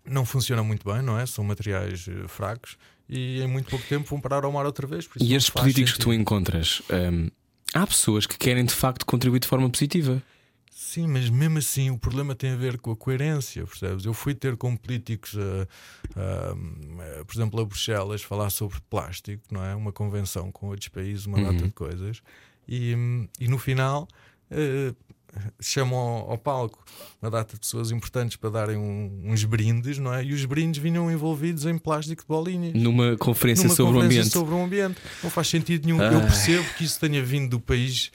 não funciona muito bem, não é? São materiais eh, fracos e em muito pouco tempo vão parar ao mar outra vez. E estes políticos que tu sentido. encontras, hum, há pessoas que querem de facto contribuir de forma positiva. Sim, mas mesmo assim o problema tem a ver com a coerência, percebes? Eu fui ter com políticos, ah, ah, por exemplo, a Bruxelas, falar sobre plástico, não é? Uma convenção com outros países, uma data de coisas, e, hum, e no final ah, chamam ao, ao palco uma data de pessoas importantes para darem um- uns brindes, não é? E os brindes vinham envolvidos em plástico de bolinhas. Numa conferência Numa sobre o conferência ambiente. sobre o ambiente. Não faz sentido nenhum. Ai. Eu percebo que isso tenha vindo do país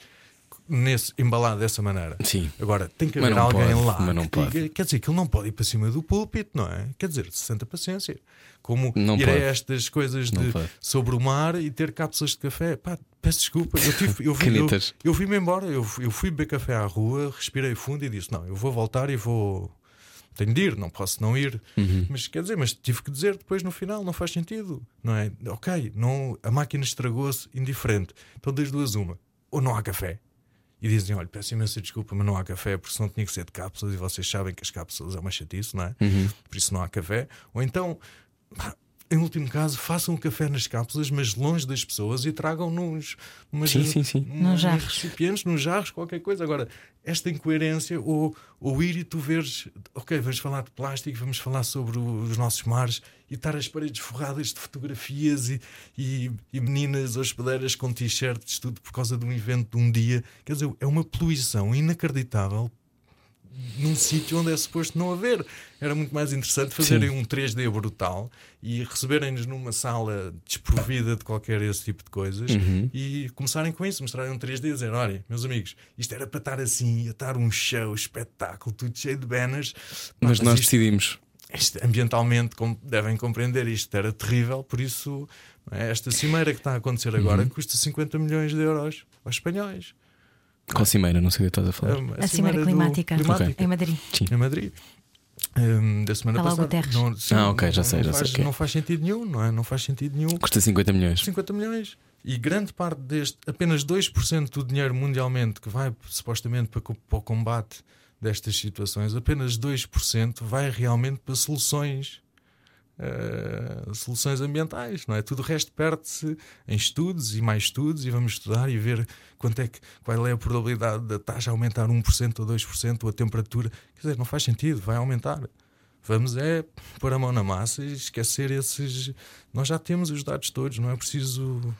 nesse, embalado dessa maneira. Sim. Agora, tem que haver alguém pode, lá. mas não pode. diga- quer dizer, que ele não pode ir para cima do púlpito, não é? Quer dizer, santa paciência. Como Não ir pode. a estas coisas de sobre o mar e ter cápsulas de café. Pá, peço desculpa. Eu, tive, eu, fui, eu, fui-me embora, eu, fui- eu fui beber café à rua, respirei fundo e disse: Não, eu vou voltar e vou. Tenho de ir, não posso não ir. Uhum. Mas quer dizer, mas tive que dizer depois no final, não faz sentido, não é? Ok, não, a máquina estragou-se indiferente. Então, das duas, uma, ou não há café. E dizem: Olha, peço imensa desculpa, mas não há café, porque senão tinha que ser de cápsulas e vocês sabem que as cápsulas é uma chatice, não é? Uhum. Por isso não há café. Ou então, pá, em último caso, façam o café nas cápsulas, mas longe das pessoas e tragam nos umas- Sim, sim, sim. Nos jarros. recipientes, nos jarros, qualquer coisa. Agora, esta incoerência, ou, ou ir e tu veres, ok, vamos falar de plástico, vamos falar sobre o- os nossos mares e estar as paredes forradas de fotografias e, e, e meninas hospedeiras com t-shirts, tudo por causa de um evento de um dia. Quer dizer, é uma poluição inacreditável num sítio onde é suposto não haver. Era muito mais interessante fazerem um 3D brutal e receberem-nos numa sala desprovida de qualquer esse tipo de coisas Uhum. e começarem com isso, mostrarem um 3D e dizer: olha, meus amigos, isto era para estar assim, a estar um show, espetáculo, tudo cheio de banners. Pá, Mas nós isto, decidimos. isto, ambientalmente, como devem compreender, isto era terrível, por isso é? esta cimeira que está a acontecer agora Uhum. custa 50 milhões de euros aos espanhóis. Qual cimeira? Não sei o que estás a falar. É A Cimeira do- Climática. climática Em Madrid. em Madrid. Hum, da semana o passada. Não, sim, Ah, ok, não- já sei, já faz, sei o que é. Não faz sentido nenhum, não é? Não faz sentido nenhum. Custa 50 milhões. 50 milhões. E grande parte deste, apenas 2% do dinheiro mundialmente que vai supostamente para, para o combate destas situações, apenas 2% vai realmente para soluções. Eh, soluções ambientais, não é? Tudo o resto perde-se em estudos e mais estudos, e vamos estudar e ver quanto é que, qual é a probabilidade da taxa aumentar 1% ou 2% ou a temperatura. Quer dizer, não faz sentido, vai aumentar. Vamos é pôr a mão na massa e esquecer esses. Nós já temos os dados todos, não é preciso.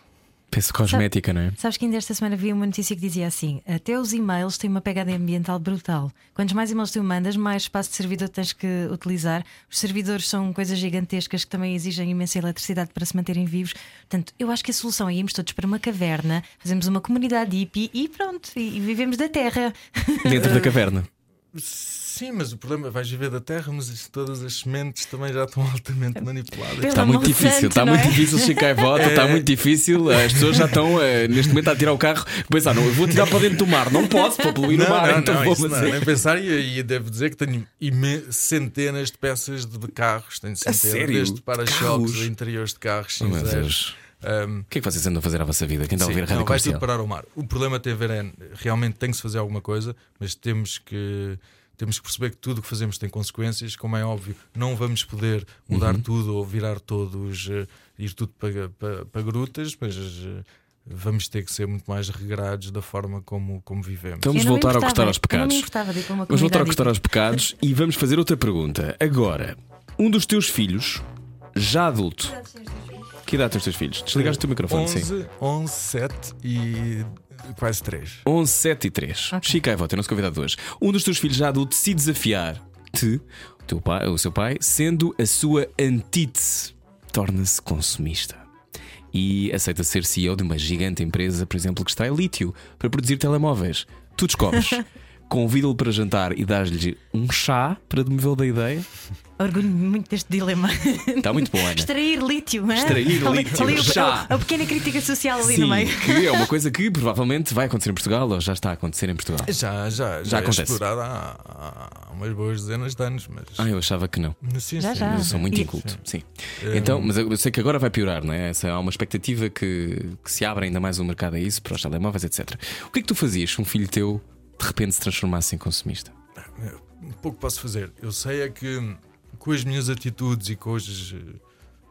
Penso cosmética, não é? Sabes que ainda esta semana vi uma notícia que dizia assim: até os e-mails têm uma pegada ambiental brutal. Quantos mais e-mails tu mandas, mais espaço de servidor tens que utilizar. Os servidores são coisas gigantescas que também exigem imensa eletricidade para se manterem vivos. Portanto, eu acho que a solução é irmos todos para uma caverna, fazemos uma comunidade hippie e pronto, e vivemos da terra. Dentro da caverna. Sim, mas o problema é vais viver da terra, mas isso- todas as sementes também já estão altamente manipuladas. Está muito difícil, santo, está não muito é? difícil chegar e volta, está muito difícil. As pessoas já estão eh, neste momento a tirar o carro. Pensar, não, eu vou tirar para dentro do mar, não posso para poluir o mar, então vou isso não, fazer. nem pensar. E, e devo dizer que tenho centenas de peças de carros, tenho centenas desde para-choques, interiores de carros, Oh, cinzeiros. Um, O que é que vocês andam a fazer à vossa vida? Quem está a Sim, ouvir a rádio não, vai tudo parar ao mar. O problema tem a ver é realmente tem que se fazer alguma coisa, mas temos que temos que perceber que tudo o que fazemos tem consequências. Como é óbvio, não vamos poder mudar Uhum. tudo ou virar todos, eh, ir tudo para, para, para grutas, mas eh, vamos ter que ser muito mais regrados da forma como, como vivemos. Então vamos voltar a gostar aos pecados. Vamos voltar a gostar aos pecados e vamos fazer outra pergunta. Agora, um dos teus filhos, já adulto. Que idade têm os teus filhos? Desligaste o teu microfone, sim. 11, 11, 7 e quase 3. 11, 7 e 3. Ok. Chica Ivota, nosso convidado de hoje. Um dos teus filhos já adulto se desafiar-te, o, teu pai, o seu pai, sendo a sua antítese, torna-se consumista. E aceita ser CEO de uma gigante empresa, por exemplo, que extrai lítio para produzir telemóveis. Tu descobres, convida-lo para jantar e dás-lhe um chá para demovê-lo da ideia. Orgulho-me muito deste dilema. Está muito bom, Ana. Extrair lítio, hã? Extrair Ali- lítio, ali o- chá. A pequena crítica social ali Sim, no meio. que é uma coisa que provavelmente vai acontecer em Portugal ou já está a acontecer em Portugal. Já, já, já, Já é acontece. explorado há, há umas boas dezenas de anos, mas. Ah, eu achava que não. Sim, Já, sim, já. Mas eu sou muito E- inculto, sim. É, Então, mas eu sei que agora vai piorar, não é? Essa, há uma expectativa que, que se abre ainda mais o mercado a isso, para os telemóveis, etc. O que é que tu fazias se um filho teu de repente se transformasse em consumista? um pouco posso fazer. Eu sei é que com as minhas atitudes e com eh,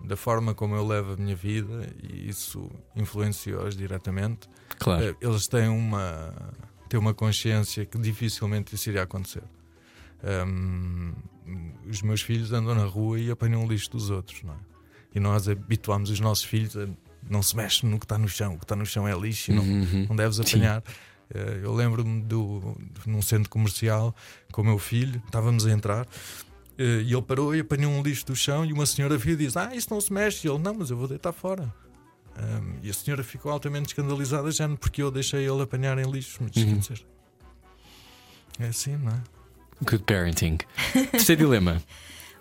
da forma como eu levo a minha vida, e isso influenciou-os diretamente, Claro. eh, eles têm uma, têm uma consciência que dificilmente isso iria acontecer. Ahm, os meus filhos andam na rua e apanham o lixo dos outros, não é? E nós habituamos os nossos filhos a não se mexe no que está no chão, o que está no chão é lixo e não, Uhum. não deves apanhar. Eh, Eu lembro-me do num centro comercial com o meu filho, estávamos a entrar eh, e ele parou e apanhou um lixo do chão e uma senhora viu e disse: Ah, isso não se mexe. E ele: Não, mas eu vou deitar fora. Um, e a senhora ficou altamente escandalizada, já porque eu deixei ele apanhar em lixo. Mas dizer, é assim, não é? Good parenting. Terceiro dilema.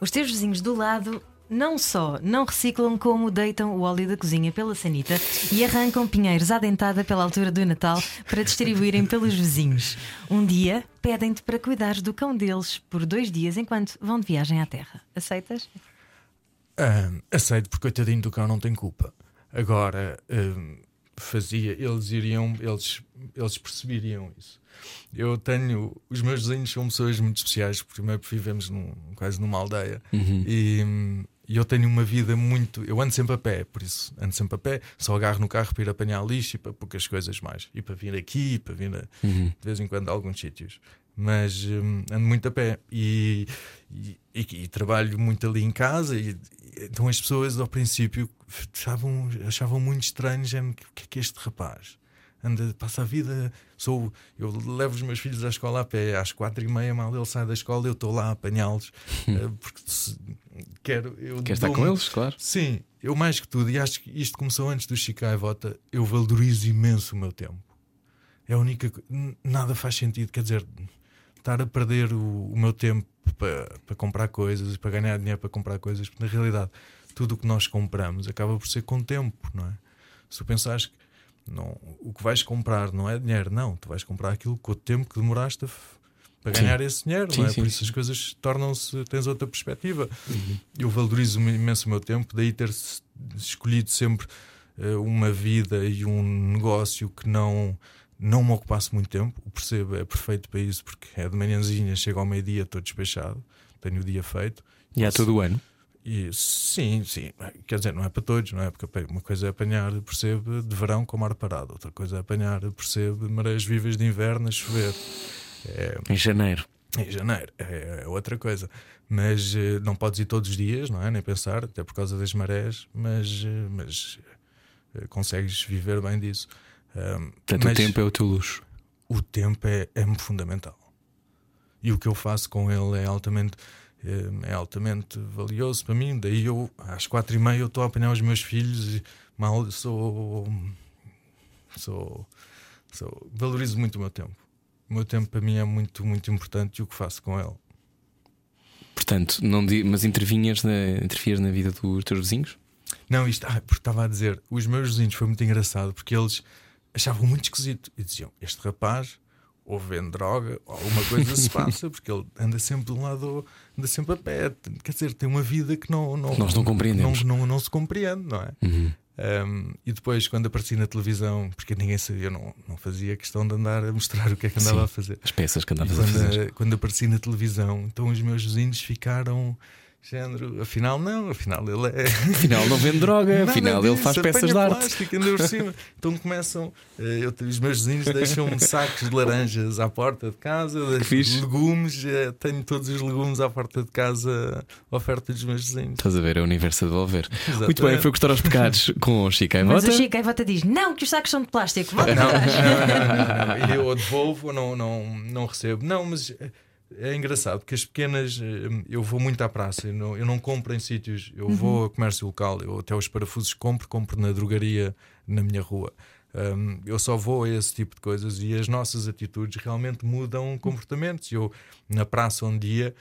Os teus vizinhos do lado não só não reciclam, como deitam o óleo da cozinha pela sanita e arrancam pinheiros à dentada pela altura do Natal para distribuírem pelos vizinhos. Um dia pedem-te para cuidares do cão deles por dois dias enquanto vão de viagem à terra. Aceitas? Um, aceito, porque coitadinho do cão não tem culpa. Agora, um, fazia, eles iriam, eles, eles perceberiam isso. Eu tenho, os meus vizinhos são pessoas muito especiais, primeiro porque vivemos num, quase numa aldeia e, e eu tenho uma vida muito. Eu ando sempre a pé, por isso ando sempre a pé, só agarro no carro para ir apanhar lixo e para poucas coisas mais. E para vir aqui, e para vir a, de vez em quando a alguns sítios. Mas hum, ando muito a pé e, e, e- e trabalho muito ali em casa. E, então as pessoas ao princípio achavam, achavam muito estranho, o que é que é este rapaz? Anda, passa a vida. Sou, eu levo os meus filhos à escola a pé às quatro e meia, mal ele sai da escola, eu estou lá a apanhá-los eh, porque se- quero. Eu Quer estar com eles, claro. Sim, eu mais que tudo, e acho que isto começou antes do Chicago Vota, eu valorizo imenso o meu tempo. É a única. Nada faz sentido, quer dizer, estar a perder o, o meu tempo para, para comprar coisas, para ganhar dinheiro para comprar coisas, porque na realidade tudo o que nós compramos acaba por ser com tempo, não é? Se tu pensares que não, o que vais comprar não é dinheiro, não, tu vais comprar aquilo com o tempo que demoraste para Sim. ganhar esse dinheiro, Sim, não é? sim, por isso sim. as coisas tornam-se, tens outra perspectiva. Eu valorizo imenso o meu tempo, daí ter escolhido sempre eh, uma vida e um negócio que não, não me ocupasse muito tempo. O percebo é perfeito para isso, porque é de manhãzinha, chego ao meio-dia, estou despechado, tenho o dia feito. E há todo o ano. E sim, sim, quer dizer, não é para todos, não é? Porque uma coisa é apanhar, percebe, de verão com mar parado, outra coisa é apanhar, percebe, marés vivas de inverno a chover. É, Em janeiro. em janeiro é, é outra coisa. Mas eh, não podes ir todos os dias, não é? Nem pensar, até por causa das marés, mas, eh, mas eh, consegues viver bem disso. Portanto, mas o tempo é o teu luxo. o tempo é, é fundamental. E o que eu faço com ele é altamente, é altamente valioso para mim. Daí eu, às quatro e meia, eu estou a apanhar os meus filhos e mal sou. sou, sou valorizo muito o meu tempo. O meu tempo para mim é muito, muito importante e o que faço com ele. Portanto, não mas intervinhas na, interfias na vida dos teus vizinhos? Não, isto, ah, porque estava a dizer, os meus vizinhos foi muito engraçado porque eles achavam muito esquisito e diziam: Este rapaz ou vende droga ou alguma coisa se passa, porque ele anda sempre de um lado, anda sempre a pé. Quer dizer, tem uma vida que não, não, Nós não compreendemos. Não, não, não se compreende, não é? Um, e depois, quando apareci na televisão, porque ninguém sabia, eu não, não fazia questão de andar a mostrar o que é que andava Sim. a fazer. As peças que andavas a fazer. quando apareci na televisão, então os meus vizinhos ficaram. Género, afinal não, afinal ele é. Afinal, não vende droga, Nada afinal, ele disso, faz peças de arte. plástico, por cima. Então começam, eh, eu, os meus vizinhos deixam-me sacos de laranjas à porta de casa, legumes, eh, tenho todos os legumes à porta de casa, oferta dos meus vizinhos. Estás a ver, é o universo a devolver. Exatamente. Muito bem, foi gostar aos pecados com o Chico Mas o Chico Gaivota diz: Não, que os sacos são de plástico. Volta Não, não, não, não, não. Eu devolvo ou não, não, não recebo. Não, mas é- engraçado porque as pequenas. eh, Eu vou muito à praça, eu não, eu não compro em sítios, eu vou a comércio local, eu até os parafusos compro, compro na drogaria na minha rua. Um, eu só vou a esse tipo de coisas e as nossas atitudes realmente mudam comportamentos. Eu, na praça, um dia.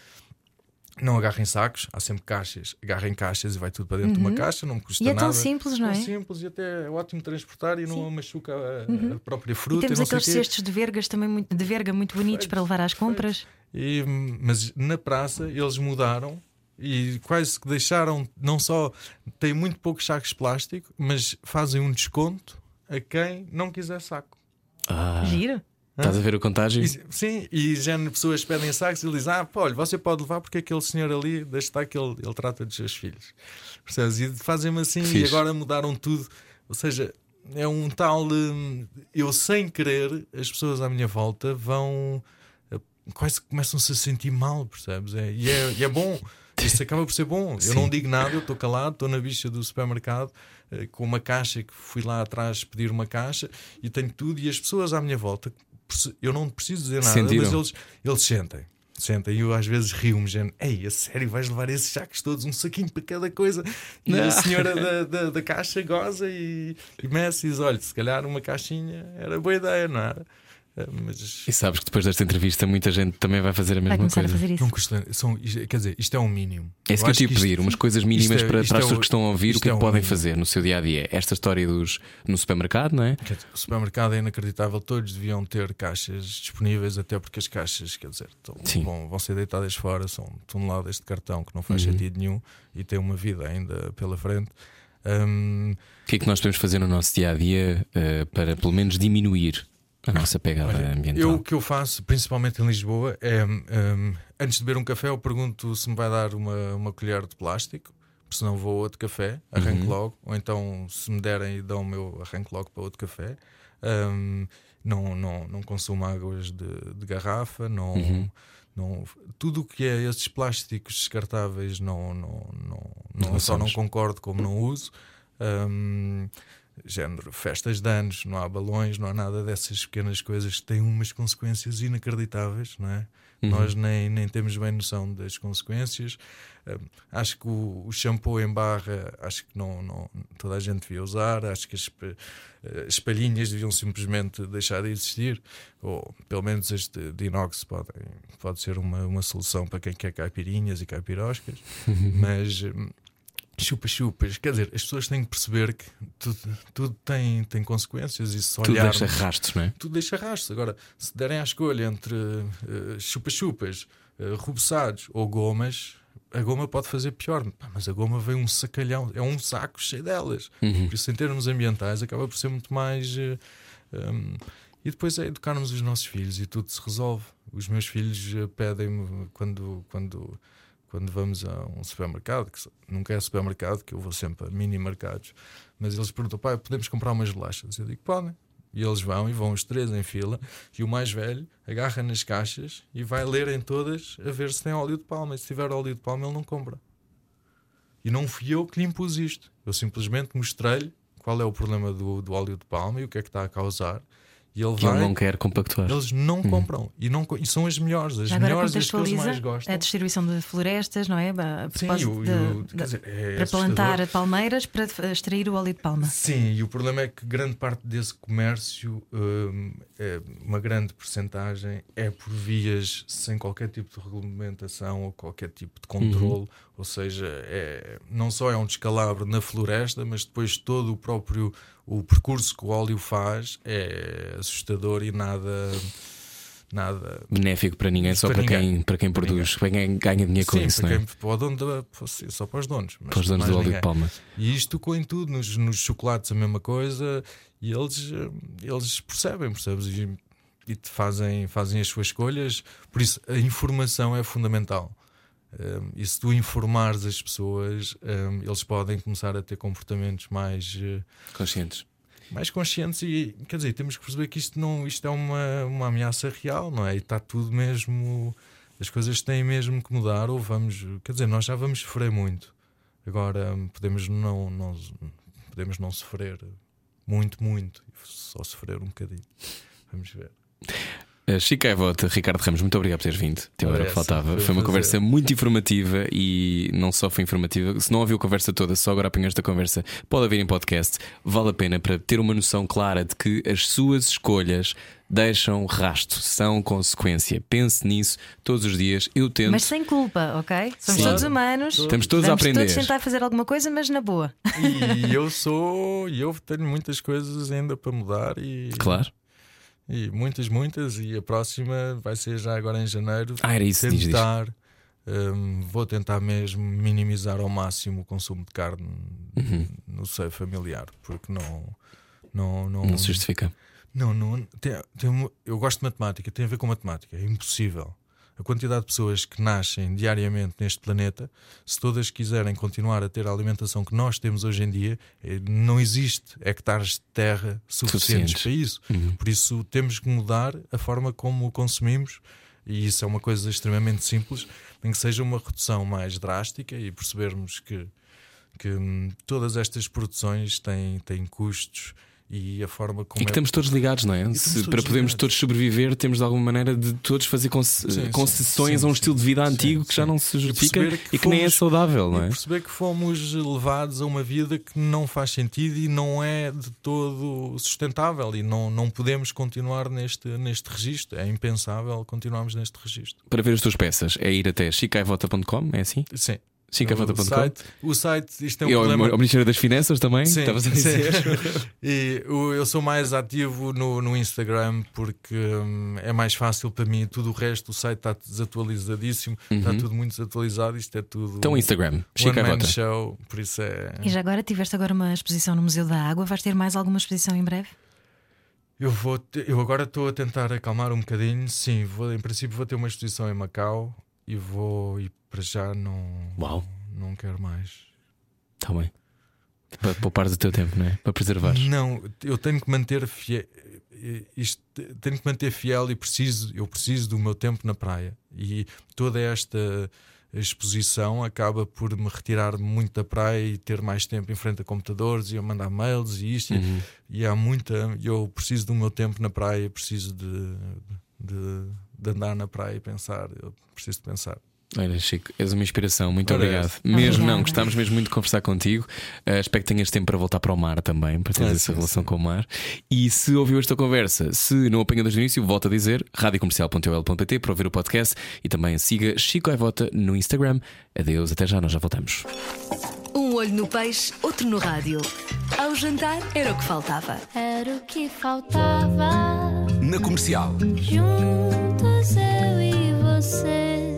Não agarro em sacos, há sempre caixas, agarro em caixas e vai tudo para dentro de uma caixa, não me custa E é nada. tão simples, não Tão é? simples e até é ótimo transportar e não machuca a, a própria E fruta. temos não sei aqueles quê. cestos de vergas também muito, de verga muito bonitos para levar às compras. E, mas na praça eles mudaram e quase que deixaram, não só têm muito poucos sacos de plástico, mas fazem um desconto a quem não quiser saco. Ah, Giro. Estás a ver o contágio? E, sim, e já pessoas pedem sacos e ele diz: Ah, pá, olha, você pode levar porque aquele senhor ali, deixa estar que ele, ele trata dos seus filhos. Percebes? E fazem-me assim e agora mudaram tudo. Ou seja, é um tal. hum, Eu sem querer, as pessoas à minha volta vão. eh, Quase começam-se a sentir mal, percebes? É, e, é, e é bom. Isso acaba por ser bom. Eu Sim. não digo nada, eu estou calado, estou na bicha do supermercado eh, com uma caixa que fui lá atrás pedir uma caixa e tenho tudo. E as pessoas à minha volta, eu não preciso dizer nada, Sentiram. mas eles, eles sentem. Senta, e eu às vezes rio-me, gente, ei, a sério, vais levar esses sacos todos, um saquinho para cada coisa. E a senhora da, da, da caixa goza e, e Messi diz: olha, se calhar uma caixinha era boa ideia, não era? Eh, Mas E sabes que depois desta entrevista muita gente também vai fazer a Vai mesma começar coisa. a fazer isso. não custa. São, isto- quer dizer, isto é um mínimo. É isso que eu te ia isto- pedir, umas coisas mínimas isto é- para, isto para as é pessoas o- que estão a ouvir, o isto que é é que um podem mínimo. fazer no seu dia a dia. Esta história dos no supermercado, não é? O supermercado é inacreditável, todos deviam ter caixas disponíveis, até porque as caixas, quer dizer, estão- vão, vão ser deitadas fora, são toneladas de cartão que não faz Uhum. sentido nenhum e têm uma vida ainda pela frente. Hum, O que é que nós podemos fazer no nosso dia a dia eh, para pelo menos diminuir a nossa pegada olha, ambiental? eu o que eu faço, principalmente em Lisboa, é hum, antes de beber um café, eu pergunto se me vai dar uma, uma colher de plástico, porque senão vou a outro café, arranco Uhum. logo, ou então se me derem e dão o meu, arranco logo para outro café. Hum, não, não, não consumo águas de, de garrafa, não, Uhum. não, tudo o que é esses plásticos descartáveis não, não, não, não, só não concordo como não uso. Hum, género, festas de anos, não há balões, não há nada dessas pequenas coisas que têm umas consequências inacreditáveis, não é? Uhum. Nós nem, nem temos bem noção das consequências. Hum, acho que o, o shampoo em barra, acho que não, não, toda a gente devia usar. Acho que as, espa- eh, as palhinhas deviam simplesmente deixar de existir, ou pelo menos as de, de inox podem, pode ser uma, uma solução para quem quer caipirinhas e caipiroscas, mas. hum, Chupa-chupas, quer dizer, as pessoas têm que perceber que tudo, tudo tem, tem consequências e se Tudo olharmos, deixa rastros, não é? tudo deixa rastros. Agora, se derem à escolha entre eh, chupa-chupas, eh, rubeçados ou gomas, a goma pode fazer pior. Pá, mas a goma vem um sacalhão, é um saco cheio delas. Uhum. Por isso, em termos ambientais, acaba por ser muito mais. eh, hum, e depois é educarmos os nossos filhos e tudo se resolve. Os meus filhos pedem-me quando, quando, quando vamos a um supermercado, que nunca é supermercado, que eu vou sempre a mini mercados, mas eles perguntam: pai, podemos comprar umas bolachas? Eu digo: podem. E eles vão e vão os três em fila, e o mais velho agarra nas caixas e vai ler em todas a ver se tem óleo de palma. E se tiver óleo de palma, ele não compra. E não fui eu que lhe impus isto. Eu simplesmente mostrei-lhe qual é o problema do, do óleo de palma e o que é que está a causar. E ele Que ele vai. não quer compactuar. Eles não compram. E, não, e são as melhores. As Já agora melhores e as que eles mais gostam. a distribuição de florestas, não é? A Sim, o- de- o- de- dizer, é para assustador. plantar palmeiras para extrair o óleo de palma. Sim, e o problema é que grande parte desse comércio, hum, é, uma grande porcentagem, é por vias sem qualquer tipo de regulamentação ou qualquer tipo de controle. Ou seja, é, não só é um descalabro na floresta, mas depois todo o próprio o percurso que o óleo faz é assustador e nada. nada Benéfico para ninguém, só Para para, ninguém. quem, para quem Para produz, para quem ganha dinheiro com Sim, isso, para não é? quem, para o dono da, sim, só para os donos. Para os donos do óleo ninguém. de palma. E isto tocou em tudo, nos, nos chocolates a mesma coisa, e eles, eles percebem, percebes? E, e fazem, fazem as suas escolhas. Por isso, a informação é fundamental. Um, e se tu informares as pessoas, um, eles podem começar a ter comportamentos mais, eh, Conscientes. mais conscientes. E quer dizer, temos que perceber que isto, não, isto é uma, uma ameaça real, não é? E está tudo mesmo. As coisas têm mesmo que mudar, ou vamos. Quer dizer, nós já vamos sofrer muito. Agora podemos não, não, podemos não sofrer muito, muito, só sofrer um bocadinho. Vamos ver. Uh, Chico Aivota, Ricardo Ramos, muito obrigado por teres vindo. Tem hora Ora, que faltava. foi Foi uma prazer. conversa muito informativa e não só foi informativa. Se não ouviu a conversa toda, só agora apanhou esta conversa, pode haver em podcast. Vale a pena para ter uma noção clara de que as suas escolhas deixam rasto, são consequência. Pense nisso todos os dias. Eu tento. Mas sem culpa, ok? Somos Sim. todos humanos. Estamos todos a Vamos aprender. todos tentar fazer alguma coisa, mas na boa. E eu sou, e eu tenho muitas coisas ainda para mudar e, Claro. E muitas, muitas. E a próxima vai ser já agora em janeiro. Ah, era isso, diz, diz. tentar, hum, vou tentar mesmo minimizar ao máximo o consumo de carne Uhum. no seio familiar, porque não, não, não, Não se justifica. não, não tem, tem eu gosto de matemática, tem a ver com matemática, é impossível. A quantidade de pessoas que nascem diariamente neste planeta, se todas quiserem continuar a ter a alimentação que nós temos hoje em dia, eh, não existe hectares de terra suficientes Suficientes. para isso. Uhum. Por isso temos que mudar a forma como o consumimos, e isso é uma coisa extremamente simples, nem que seja uma redução mais drástica e percebermos que, que hum, todas estas produções têm, têm custos e a forma como E que é- estamos todos ligados, não é? Se, todos para podermos todos sobreviver, temos de alguma maneira de todos fazer conce- Sim, sim, concessões sim, a um sim, estilo de vida sim, antigo que já sim. não se E justifica e que que nem é saudável, não E é? perceber que fomos levados a uma vida que não faz sentido e não é de todo sustentável e não, não podemos continuar neste, neste registro. É impensável continuarmos neste registro. Para ver as tuas peças, é ir até chicaivota.com, é assim? Sim. O chicaivota.com. site, o site, isto é um E problema. ao Ministério das Finanças também? Sim, Estavas a sim. dizer? e o- eu sou mais ativo no, no Instagram porque hum, é mais fácil para mim. Tudo o resto, o site está desatualizadíssimo, está tudo muito desatualizado. Isto é tudo. Uhum. Então, Instagram, One Man. Show, por isso é. E já agora tiveste agora uma exposição no Museu da Água. Vais ter mais alguma exposição em breve? Eu, vou te- eu agora estou a tentar acalmar um bocadinho. Sim, vou, em princípio vou ter uma exposição em Macau e vou. E para já não. Uau. Não quero mais. Está bem. Para poupares o teu tempo, não é? Para preservares. Não, eu tenho que manter fiel. Isto, tenho que manter fiel e preciso, eu preciso do meu tempo na praia. E toda esta exposição acaba por me retirar muito da praia e ter mais tempo em frente a computadores e a mandar mails e isto. Uhum. E há muita. Eu preciso do meu tempo na praia, preciso de, de, de andar na praia e pensar. Eu preciso de pensar. Olha, Chico, és uma inspiração, muito Ora, obrigado. essa. Mesmo Obrigada. não, gostámos mesmo muito de conversar contigo. Uh, espero que tenhas tempo para voltar para o mar também, para teres Ah, essa sim, relação sim. com o mar. E se ouviu esta conversa, se não apanhou desde o início, volto a dizer radiocomercial.ol.pt para ouvir o podcast e também siga Chico Aivota no Instagram. Adeus, até já, nós já voltamos. Um olho no peixe, outro no rádio. Ao jantar era o que faltava. Era o que faltava. Na comercial. Juntos eu e você.